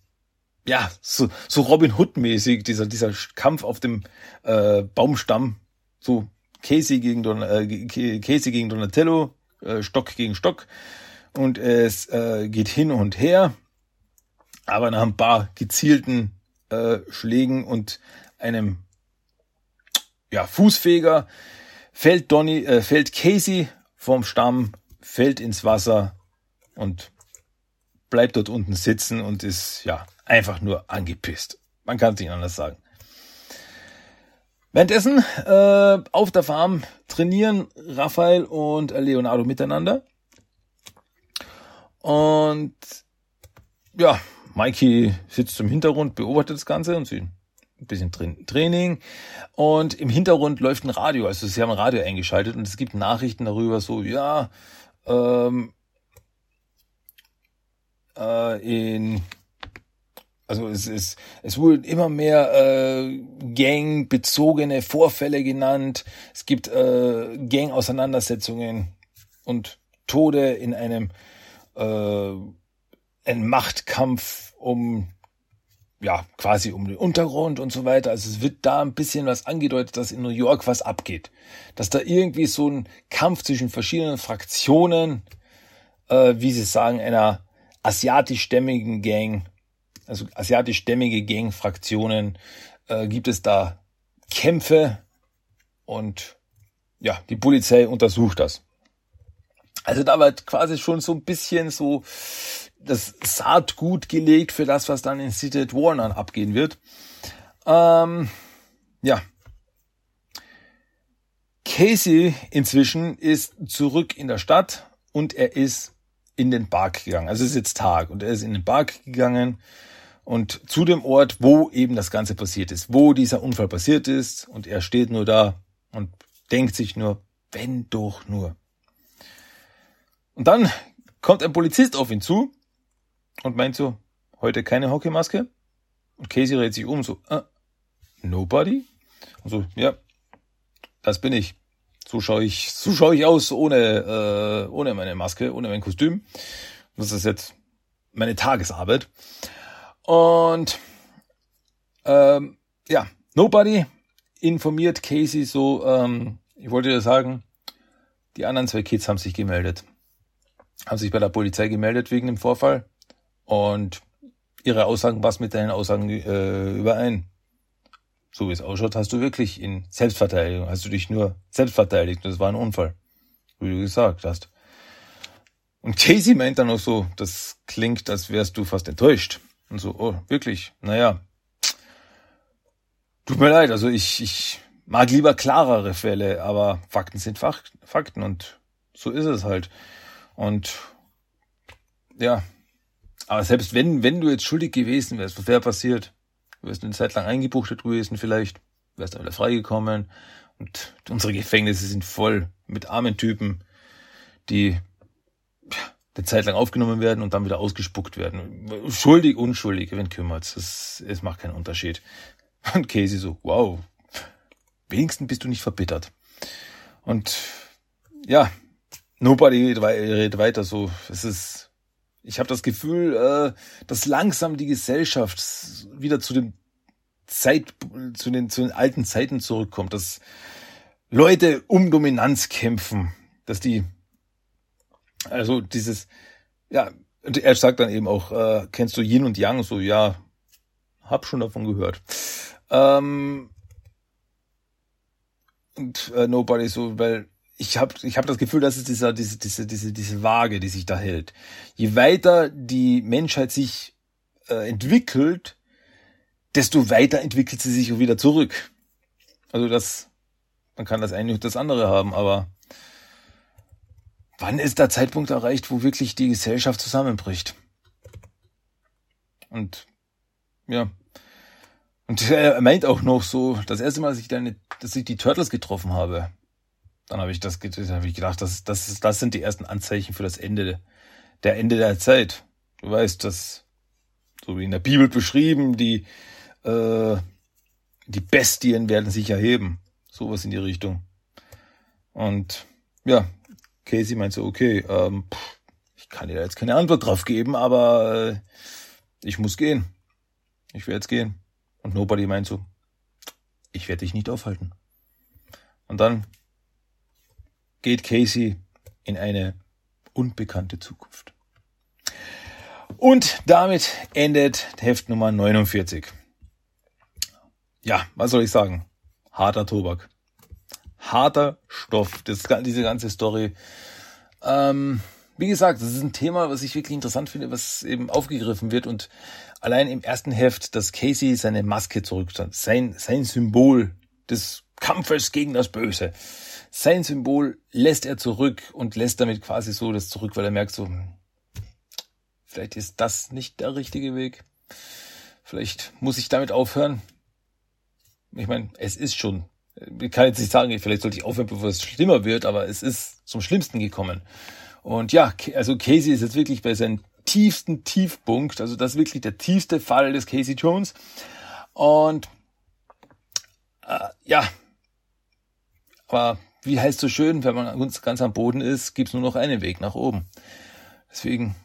ja, so, so Robin Hood-mäßig, dieser, dieser Kampf auf dem äh, Baumstamm, so Casey gegen, Don, äh, Casey gegen Donatello, äh, Stock gegen Stock. Und es äh, geht hin und her. Aber nach ein paar gezielten äh, Schlägen und einem ja, Fußfeger fällt Donny, äh, fällt Casey vom Stamm, fällt ins Wasser und bleibt dort unten sitzen und ist ja einfach nur angepisst. Man kann es nicht anders sagen. Währenddessen äh, auf der Farm trainieren Raphael und Leonardo miteinander. Und ja, Mikey sitzt im Hintergrund, beobachtet das Ganze und sie ein bisschen Training. Und im Hintergrund läuft ein Radio, also sie haben ein Radio eingeschaltet und es gibt Nachrichten darüber, so, ja, ähm, äh, in also es ist, es wurden immer mehr äh, Gang-bezogene Vorfälle genannt. Es gibt äh, Gang-Auseinandersetzungen und Tode in einem äh, ein Machtkampf um ja, quasi um den Untergrund und so weiter. Also es wird da ein bisschen was angedeutet, dass in New York was abgeht. Dass da irgendwie so ein Kampf zwischen verschiedenen Fraktionen, äh, wie sie sagen, einer asiatischstämmigen Gang, also asiatischstämmige Gang-Fraktionen, äh, gibt es da Kämpfe und ja, die Polizei untersucht das. Also da wird quasi schon so ein bisschen so das Saatgut gelegt für das, was dann in at Warner abgehen wird. Ähm, ja. Casey inzwischen ist zurück in der Stadt und er ist in den Park gegangen. Also es ist jetzt Tag und er ist in den Park gegangen und zu dem Ort, wo eben das Ganze passiert ist, wo dieser Unfall passiert ist und er steht nur da und denkt sich nur, wenn doch nur. Und dann kommt ein Polizist auf ihn zu und meint so, heute keine Hockeymaske? Und Casey dreht sich um, so, uh, nobody? Und so, ja, das bin ich. So schaue ich, so schaue ich aus ohne, äh, ohne meine Maske, ohne mein Kostüm. Das ist jetzt meine Tagesarbeit. Und ähm, ja, Nobody informiert Casey so, ähm, ich wollte dir sagen, die anderen zwei Kids haben sich gemeldet. Haben sich bei der Polizei gemeldet wegen dem Vorfall. Und ihre Aussagen passen mit deinen Aussagen äh, überein. So wie es ausschaut, hast du wirklich in Selbstverteidigung, hast du dich nur selbst verteidigt. Das war ein Unfall. Wie du gesagt hast. Und Casey meint dann auch so, das klingt, als wärst du fast enttäuscht. Und so, oh, wirklich? Naja. Tut mir leid, also ich, ich mag lieber klarere Fälle, aber Fakten sind Fakten und so ist es halt. Und ja, aber selbst wenn, wenn du jetzt schuldig gewesen wärst, was wäre passiert? Du wärst eine Zeit lang eingebuchtet gewesen vielleicht, wärst dann wieder freigekommen und unsere Gefängnisse sind voll mit armen Typen, die ja, eine Zeit lang aufgenommen werden und dann wieder ausgespuckt werden. Schuldig, unschuldig, wen kümmert's? Das, es macht keinen Unterschied. Und Casey so, wow, wenigstens bist du nicht verbittert. Und ja, nobody redet weiter so. Es ist, ich habe das Gefühl, äh, dass langsam die Gesellschaft wieder zu dem Zeit, zu den, zu den alten Zeiten zurückkommt, dass Leute um Dominanz kämpfen, dass die, also dieses, ja, und er sagt dann eben auch, äh, kennst du Yin und Yang? So, ja, hab schon davon gehört. Ähm, und äh, Nobody so, weil ich habe ich hab das Gefühl, dass es dieser, diese, diese, diese, diese Waage, die sich da hält. Je weiter die Menschheit sich äh, entwickelt, desto weiter entwickelt sie sich auch wieder zurück. Also das, man kann das eine und das andere haben, aber wann ist der Zeitpunkt erreicht, wo wirklich die Gesellschaft zusammenbricht? Und ja, und er meint auch noch so, das erste Mal, dass ich, deine, dass ich die Turtles getroffen habe, dann habe ich das habe ich gedacht, das, das, das sind die ersten Anzeichen für das Ende der Ende der Zeit. Du weißt, dass so wie in der Bibel beschrieben, die äh, die Bestien werden sich erheben, sowas in die Richtung. Und ja, Casey meint so, okay, ähm, ich kann dir jetzt keine Antwort drauf geben, aber äh, ich muss gehen. Ich werde jetzt gehen. Und Nobody meint so, ich werde dich nicht aufhalten. Und dann geht Casey in eine unbekannte Zukunft. Und damit endet Heft Nummer 49. Ja, was soll ich sagen? Harter Tobak. Harter Stoff. Das, diese ganze Story. Ähm, wie gesagt, das ist ein Thema, was ich wirklich interessant finde, was eben aufgegriffen wird und allein im ersten Heft, dass Casey seine Maske zurückstand, sein, sein Symbol des Kampfes gegen das Böse. Sein Symbol lässt er zurück und lässt damit quasi so das zurück, weil er merkt so, hm, vielleicht ist das nicht der richtige Weg. Vielleicht muss ich damit aufhören. Ich meine, es ist schon, ich kann jetzt nicht sagen, vielleicht sollte ich aufhören, bevor es schlimmer wird, aber es ist zum Schlimmsten gekommen. Und ja, also Casey ist jetzt wirklich bei seinem tiefsten Tiefpunkt. Also das ist wirklich der tiefste Fall des Casey Jones. Und äh, ja, aber wie heißt so schön, wenn man ganz am Boden ist, gibt's nur noch einen Weg nach oben. Deswegen,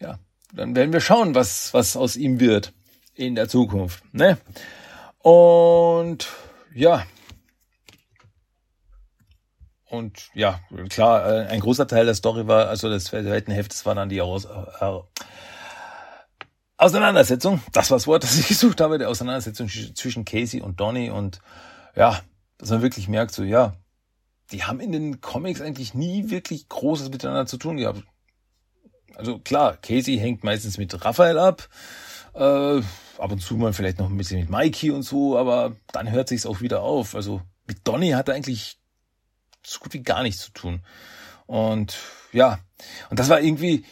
ja, dann werden wir schauen, was, was aus ihm wird in der Zukunft. Ne? Und ja, und ja, klar, äh, ein großer Teil der Story war, also des zweiten Heftes war dann die Aus äh, Auseinandersetzung. Das war das Wort, das ich gesucht habe, der Auseinandersetzung zwischen Casey und Donny. Und ja, dass man wirklich merkt, so ja, die haben in den Comics eigentlich nie wirklich Großes miteinander zu tun gehabt. Also klar, Casey hängt meistens mit Raphael ab, äh, ab und zu mal vielleicht noch ein bisschen mit Mikey und so, aber dann hört sich's auch wieder auf. Also mit Donny hat er eigentlich so gut wie gar nichts zu tun. Und ja, und das war irgendwie,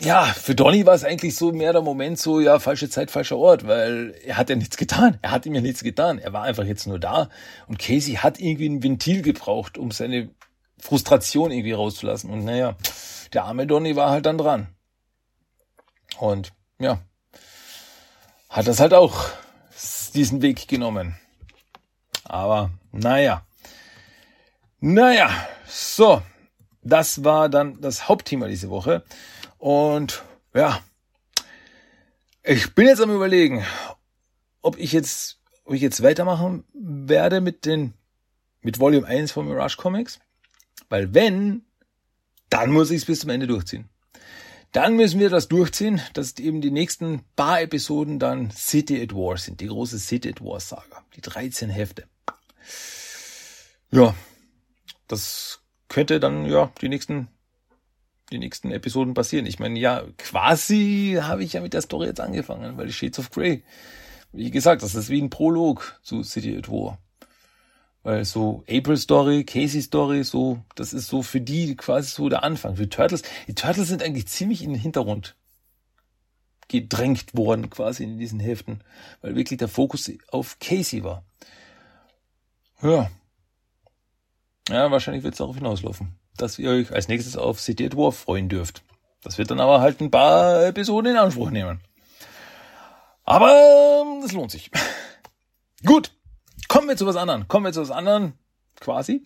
ja, für Donny war es eigentlich so mehr der Moment so, ja, falsche Zeit, falscher Ort, weil er hat ja nichts getan. Er hat ihm ja nichts getan. Er war einfach jetzt nur da. Und Casey hat irgendwie ein Ventil gebraucht, um seine Frustration irgendwie rauszulassen. Und naja, der arme Donny war halt dann dran. Und ja, hat das halt auch diesen Weg genommen. Aber naja. Naja, so, das war dann das Hauptthema diese Woche. Und ja, ich bin jetzt am überlegen, ob ich jetzt ob ich jetzt weitermachen werde mit den, mit Volume 1 von Mirage Comics. Weil wenn, dann muss ich es bis zum Ende durchziehen. Dann müssen wir das durchziehen, dass eben die nächsten paar Episoden dann City at War sind, die große City at War Saga, die 13 Hefte. Ja, das könnte dann ja die nächsten die nächsten Episoden passieren. Ich meine, ja, quasi habe ich ja mit der Story jetzt angefangen, weil die Shades of Grey, wie gesagt, das ist wie ein Prolog zu City at War. Weil so April Story, Casey Story, so, das ist so für die quasi so der Anfang. Für Turtles, die Turtles sind eigentlich ziemlich in den Hintergrund gedrängt worden quasi in diesen Heften, weil wirklich der Fokus auf Casey war. Ja. Ja, wahrscheinlich wird es darauf hinauslaufen, dass ihr euch als nächstes auf City at War freuen dürft. Das wird dann aber halt ein paar Episoden in Anspruch nehmen. Aber es lohnt sich. Gut. Kommen wir zu was anderem. Kommen wir zu was anderem, quasi.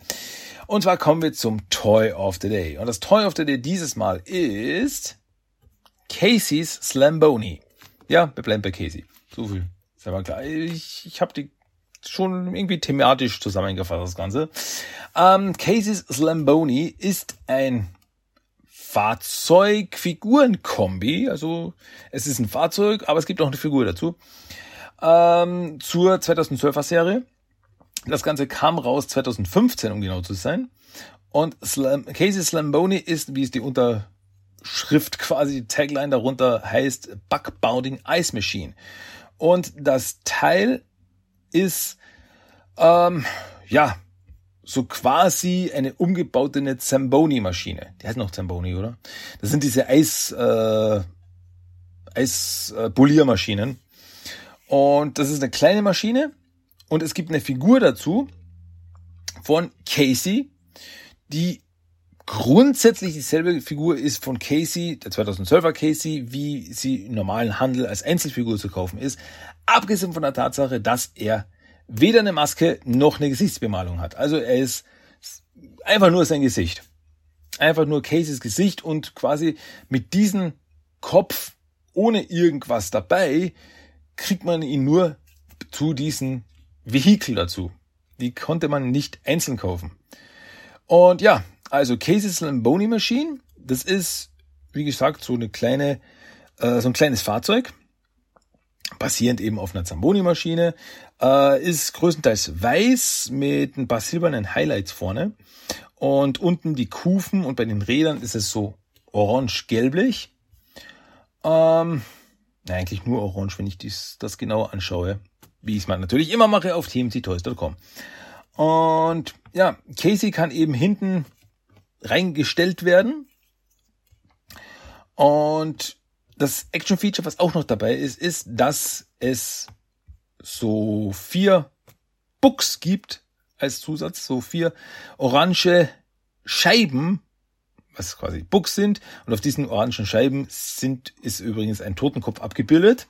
Und zwar kommen wir zum Toy of the Day. Und das Toy of the Day dieses Mal ist Casey's Slamboni. Ja, wir bleiben bei Casey. So viel. Ist aber klar. Ich, ich habe die schon irgendwie thematisch zusammengefasst, das Ganze. Ähm, Casey's Slamboni ist ein Fahrzeug-Figuren-Kombi. Also es ist ein Fahrzeug, aber es gibt auch eine Figur dazu. Ähm, zur 2012er Serie. Das Ganze kam raus 2015, um genau zu sein. Und Slam, Casey Slamboni ist, wie es die Unterschrift quasi, die Tagline darunter heißt, Bug Bounding Ice Machine. Und das Teil ist, ähm, ja, so quasi eine umgebaute Zamboni-Maschine. Die heißt noch Zamboni, oder? Das sind diese Eis, äh, Eispoliermaschinen. Und das ist eine kleine Maschine, und es gibt eine Figur dazu von Casey, die grundsätzlich dieselbe Figur ist von Casey, der 2012er Casey, wie sie im normalen Handel als Einzelfigur zu kaufen ist. Abgesehen von der Tatsache, dass er weder eine Maske noch eine Gesichtsbemalung hat. Also er ist einfach nur sein Gesicht. Einfach nur Caseys Gesicht und quasi mit diesem Kopf ohne irgendwas dabei kriegt man ihn nur zu diesen Vehikel dazu. Die konnte man nicht einzeln kaufen. Und ja, also Casey's Lamboni Machine, das ist, wie gesagt, so eine kleine, äh, so ein kleines Fahrzeug, basierend eben auf einer Zamboni-Maschine, äh, ist größtenteils weiß mit ein paar silbernen Highlights vorne und unten die Kufen und bei den Rädern ist es so orange-gelblich. Ähm, eigentlich nur orange, wenn ich dies, das genau anschaue wie ich es natürlich immer mache, auf tmctoys.com. Und ja, Casey kann eben hinten reingestellt werden. Und das Action-Feature, was auch noch dabei ist, ist, dass es so vier Books gibt als Zusatz, so vier orange Scheiben, was quasi Books sind. Und auf diesen orangen Scheiben sind, ist übrigens ein Totenkopf abgebildet.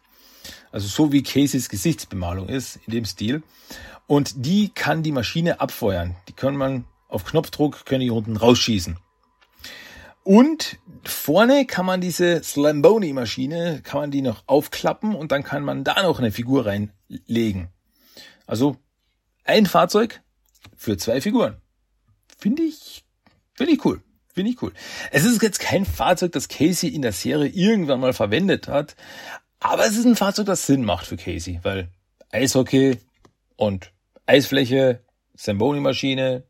Also so wie Caseys Gesichtsbemalung ist, in dem Stil. Und die kann die Maschine abfeuern. Die kann man auf Knopfdruck, können die unten rausschießen. Und vorne kann man diese Slamboni-Maschine, kann man die noch aufklappen und dann kann man da noch eine Figur reinlegen. Also ein Fahrzeug für zwei Figuren. Finde ich, finde ich cool. Finde ich cool. Es ist jetzt kein Fahrzeug, das Casey in der Serie irgendwann mal verwendet hat, aber es ist ein Fahrzeug, das Sinn macht für Casey, weil Eishockey und Eisfläche, Zamboni-Maschine,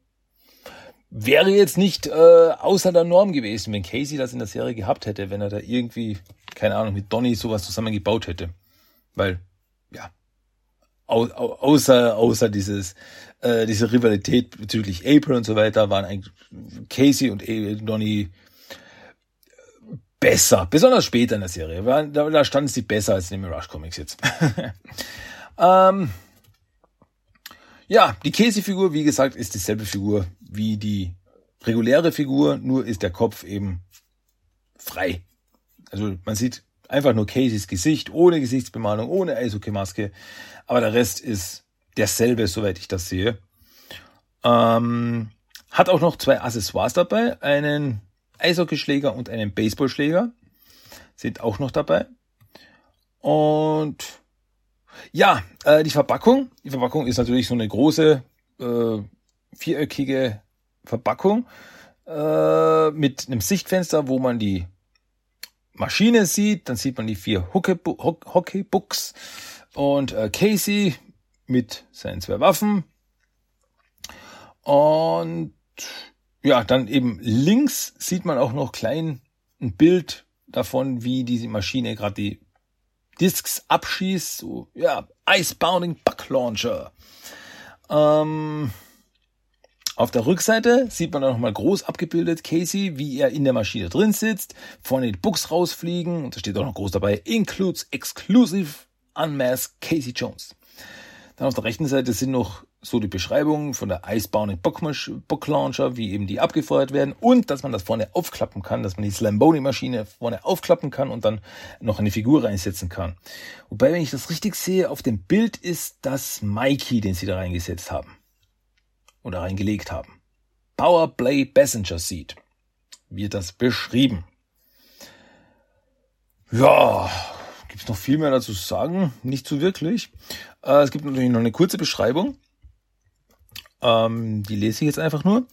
wäre jetzt nicht äh, außer der Norm gewesen, wenn Casey das in der Serie gehabt hätte, wenn er da irgendwie, keine Ahnung, mit Donny sowas zusammengebaut hätte. Weil, ja, au, au, außer, außer dieses, äh, diese Rivalität bezüglich April und so weiter, waren eigentlich Casey und Donny besser, besonders später in der Serie. Da, da standen sie besser als in den Mirage Comics jetzt. ähm, ja, die Casey-Figur, wie gesagt, ist dieselbe Figur wie die reguläre Figur, nur ist der Kopf eben frei. Also man sieht einfach nur Caseys Gesicht, ohne Gesichtsbemalung, ohne Eishockey-Maske, aber der Rest ist derselbe, soweit ich das sehe. Ähm, hat auch noch zwei Accessoires dabei, einen Eishockeyschläger und einen Baseballschläger sind auch noch dabei. Und Ja, äh, die Verpackung. Die Verpackung ist natürlich so eine große, äh, viereckige Verpackung äh, mit einem Sichtfenster, wo man die Maschine sieht. Dann sieht man die vier Hockeybooks und äh, Casey mit seinen zwei Waffen. Und ja, dann eben links sieht man auch noch klein ein Bild davon, wie diese Maschine gerade die Discs abschießt. So, ja, Icebounding Buck Launcher. Ähm, auf der Rückseite sieht man dann nochmal groß abgebildet Casey, wie er in der Maschine drin sitzt, vorne die Books rausfliegen und da steht auch noch groß dabei, includes exclusive unmasked Casey Jones. Dann auf der rechten Seite sind noch so die Beschreibungen von der Icebound Book Launcher, wie eben die abgefeuert werden und dass man das vorne aufklappen kann, dass man die Slamboni Maschine vorne aufklappen kann und dann noch eine Figur reinsetzen kann. Wobei, wenn ich das richtig sehe, auf dem Bild ist das Mikey, den sie da reingesetzt haben. Oder reingelegt haben. Power Play Passenger Seat. Wird das beschrieben. Ja, gibt's noch viel mehr dazu zu sagen? Nicht so wirklich. Äh, es gibt natürlich noch eine kurze Beschreibung. Ähm, die lese ich jetzt einfach nur.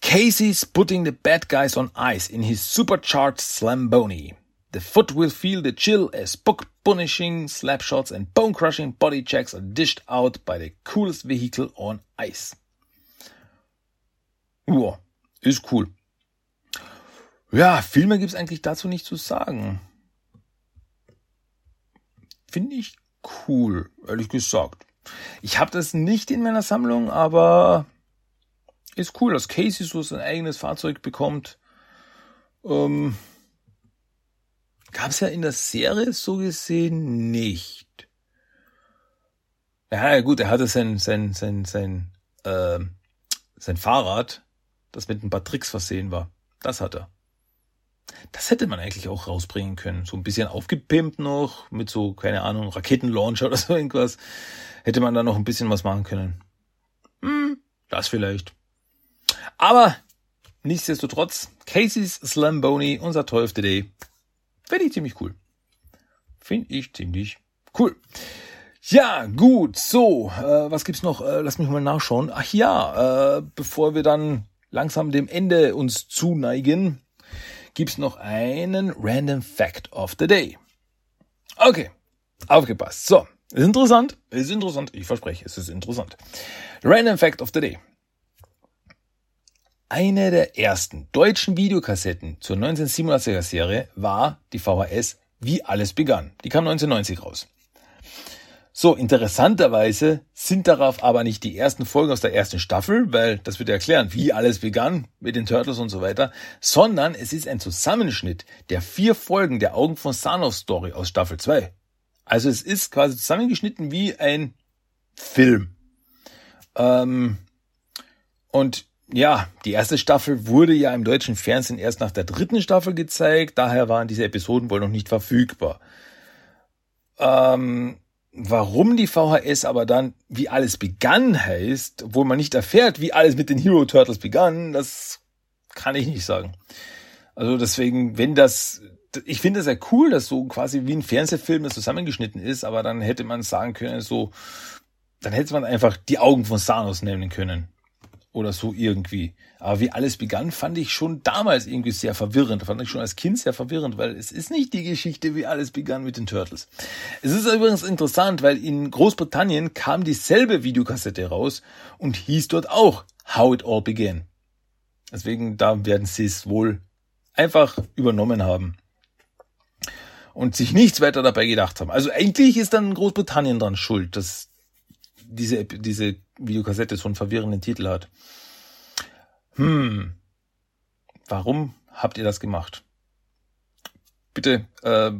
Casey's putting the bad guys on ice in his supercharged Slamboni. The foot will feel the chill as book punishing slapshots and bone crushing body checks are dished out by the coolest vehicle on ice. Uah, ist cool. Ja, viel mehr gibt's eigentlich dazu nicht zu sagen. Finde ich cool, ehrlich gesagt. Ich habe das nicht in meiner Sammlung, aber ist cool, dass Casey so sein eigenes Fahrzeug bekommt. Ähm, Gab es ja in der Serie so gesehen nicht. Ja, gut, er hatte sein, sein, sein, sein, äh, sein Fahrrad, das mit ein paar Tricks versehen war. Das hat er. Das hätte man eigentlich auch rausbringen können. So ein bisschen aufgepimpt noch, mit so, keine Ahnung, Raketenlauncher oder so irgendwas hätte man da noch ein bisschen was machen können. Hm, das vielleicht. Aber nichtsdestotrotz, Casey's Slamboni, unser the Day, finde ich ziemlich cool. Finde ich ziemlich cool. Ja, gut, so, äh, was gibt's noch? Äh, lass mich mal nachschauen. Ach ja, äh, bevor wir dann langsam dem Ende uns zuneigen, gibt's noch einen Random Fact of the Day. Okay, aufgepasst. So, ist interessant, ist interessant, ich verspreche, es ist interessant. Random Fact of the Day. Eine der ersten deutschen Videokassetten zur 1987er Serie war die VHS Wie alles begann. Die kam 1990 raus. So, interessanterweise sind darauf aber nicht die ersten Folgen aus der ersten Staffel, weil das wird erklären, wie alles begann mit den Turtles und so weiter, sondern es ist ein Zusammenschnitt der vier Folgen der Augen von Sanos Story aus Staffel 2. Also es ist quasi zusammengeschnitten wie ein Film. Ähm, und ja, die erste Staffel wurde ja im deutschen Fernsehen erst nach der dritten Staffel gezeigt, daher waren diese Episoden wohl noch nicht verfügbar. Ähm, warum die VHS aber dann wie alles begann heißt, obwohl man nicht erfährt, wie alles mit den Hero Turtles begann, das kann ich nicht sagen. Also deswegen, wenn das ich finde es ja cool, dass so quasi wie ein Fernsehfilm das zusammengeschnitten ist, aber dann hätte man sagen können, so, dann hätte man einfach die Augen von Thanos nennen können. Oder so irgendwie. Aber wie alles begann, fand ich schon damals irgendwie sehr verwirrend. Fand ich schon als Kind sehr verwirrend, weil es ist nicht die Geschichte, wie alles begann mit den Turtles. Es ist übrigens interessant, weil in Großbritannien kam dieselbe Videokassette raus und hieß dort auch How It All Began. Deswegen, da werden sie es wohl einfach übernommen haben und sich nichts weiter dabei gedacht haben. Also eigentlich ist dann Großbritannien dran schuld, dass diese, diese Videokassette so einen verwirrenden Titel hat. Hm, warum habt ihr das gemacht? Bitte, äh,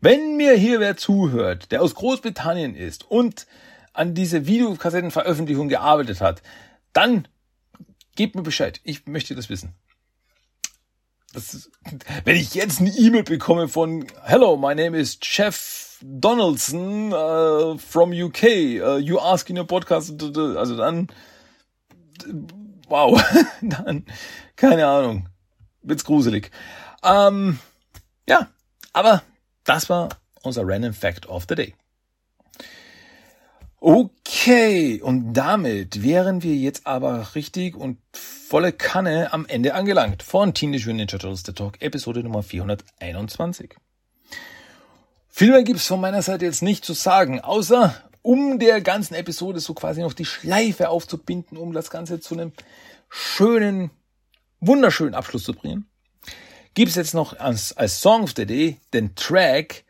wenn mir hier wer zuhört, der aus Großbritannien ist und an diese Videokassettenveröffentlichung gearbeitet hat, dann gebt mir Bescheid. Ich möchte das wissen. Ist, wenn ich jetzt eine E-Mail bekomme von Hello, my name is Jeff Donaldson uh, from UK. Uh, you ask in your podcast, also dann, wow, dann, keine Ahnung, wird's gruselig. Ähm, ja, aber das war unser Random Fact of the Day. Okay, und damit wären wir jetzt aber richtig und volle Kanne am Ende angelangt von Teenage Mutant Ninja Turtles The Talk, Episode Nummer 421. Viel mehr gibt's von meiner Seite jetzt nicht zu sagen, außer um der ganzen Episode so quasi noch die Schleife aufzubinden, um das Ganze zu einem schönen, wunderschönen Abschluss zu bringen, gibt's jetzt noch als, als Song of the Day den Track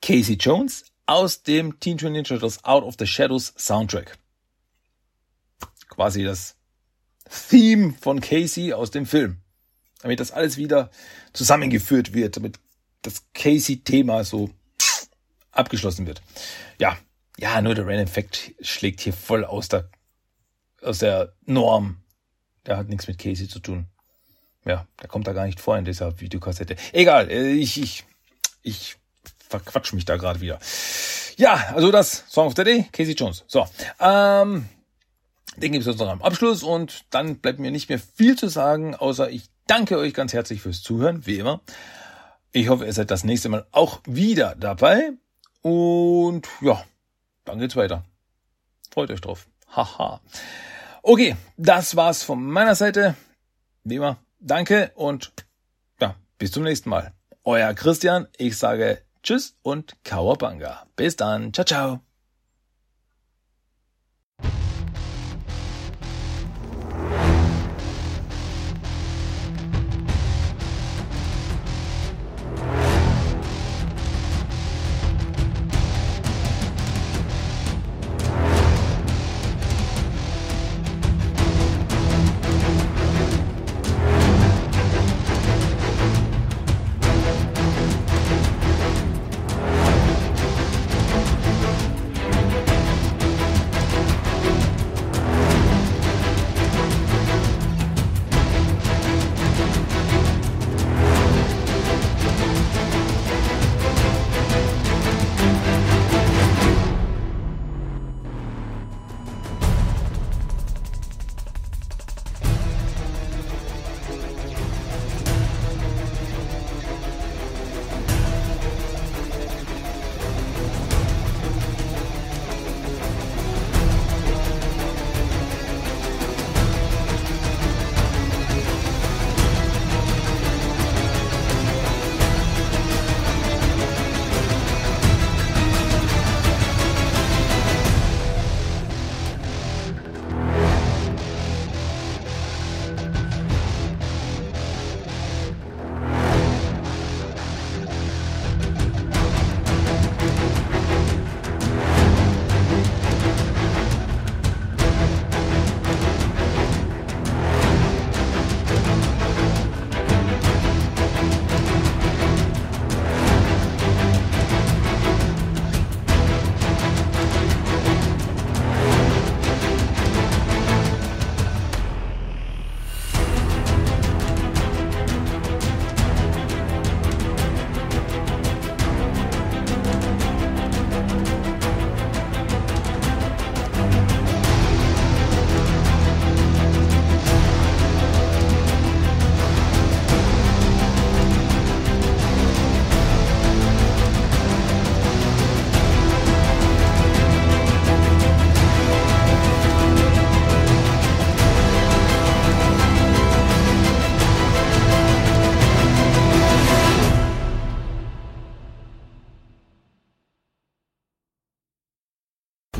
Casey Jones aus dem Teen Mutant Ninja Turtles Out of the Shadows Soundtrack. Quasi das Theme von Casey aus dem Film. Damit das alles wieder zusammengeführt wird, damit das Casey-Thema so abgeschlossen wird. Ja, ja, nur der Random Fact schlägt hier voll aus der, aus der Norm. Der hat nichts mit Casey zu tun. Ja, der kommt da gar nicht vor in dieser Videokassette. Egal, äh, ich, ich, ich verquatsch mich da gerade wieder. Ja, also das Song of the Day, Casey Jones. So, ähm, den gibt es noch am Abschluss und dann bleibt mir nicht mehr viel zu sagen, außer ich danke euch ganz herzlich fürs Zuhören, wie immer. Ich hoffe, ihr seid das nächste Mal auch wieder dabei. Und ja, dann geht's weiter. Freut euch drauf. Haha. Okay, das war's von meiner Seite. Wie immer, danke und ja, bis zum nächsten Mal. Euer Christian, ich sage Tschüss und Kawabanga. Bis dann. Ciao, ciao.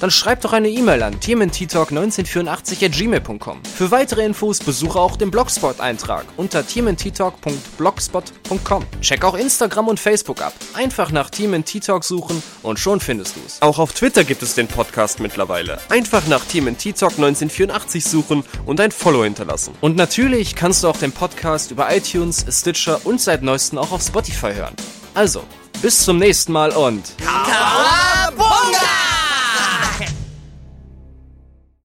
Dann schreib doch eine E-Mail an tmnttalk1984 Für weitere Infos besuche auch den Blogspot-Eintrag unter tmnttalk.blogspot.com. Check auch Instagram und Facebook ab. Einfach nach TMNT suchen und schon findest du es. Auch auf Twitter gibt es den Podcast mittlerweile. Einfach nach TMNT 1984 suchen und ein Follow hinterlassen. Und natürlich kannst du auch den Podcast über iTunes, Stitcher und seit neuestem auch auf Spotify hören. Also, bis zum nächsten Mal und... Kawaii!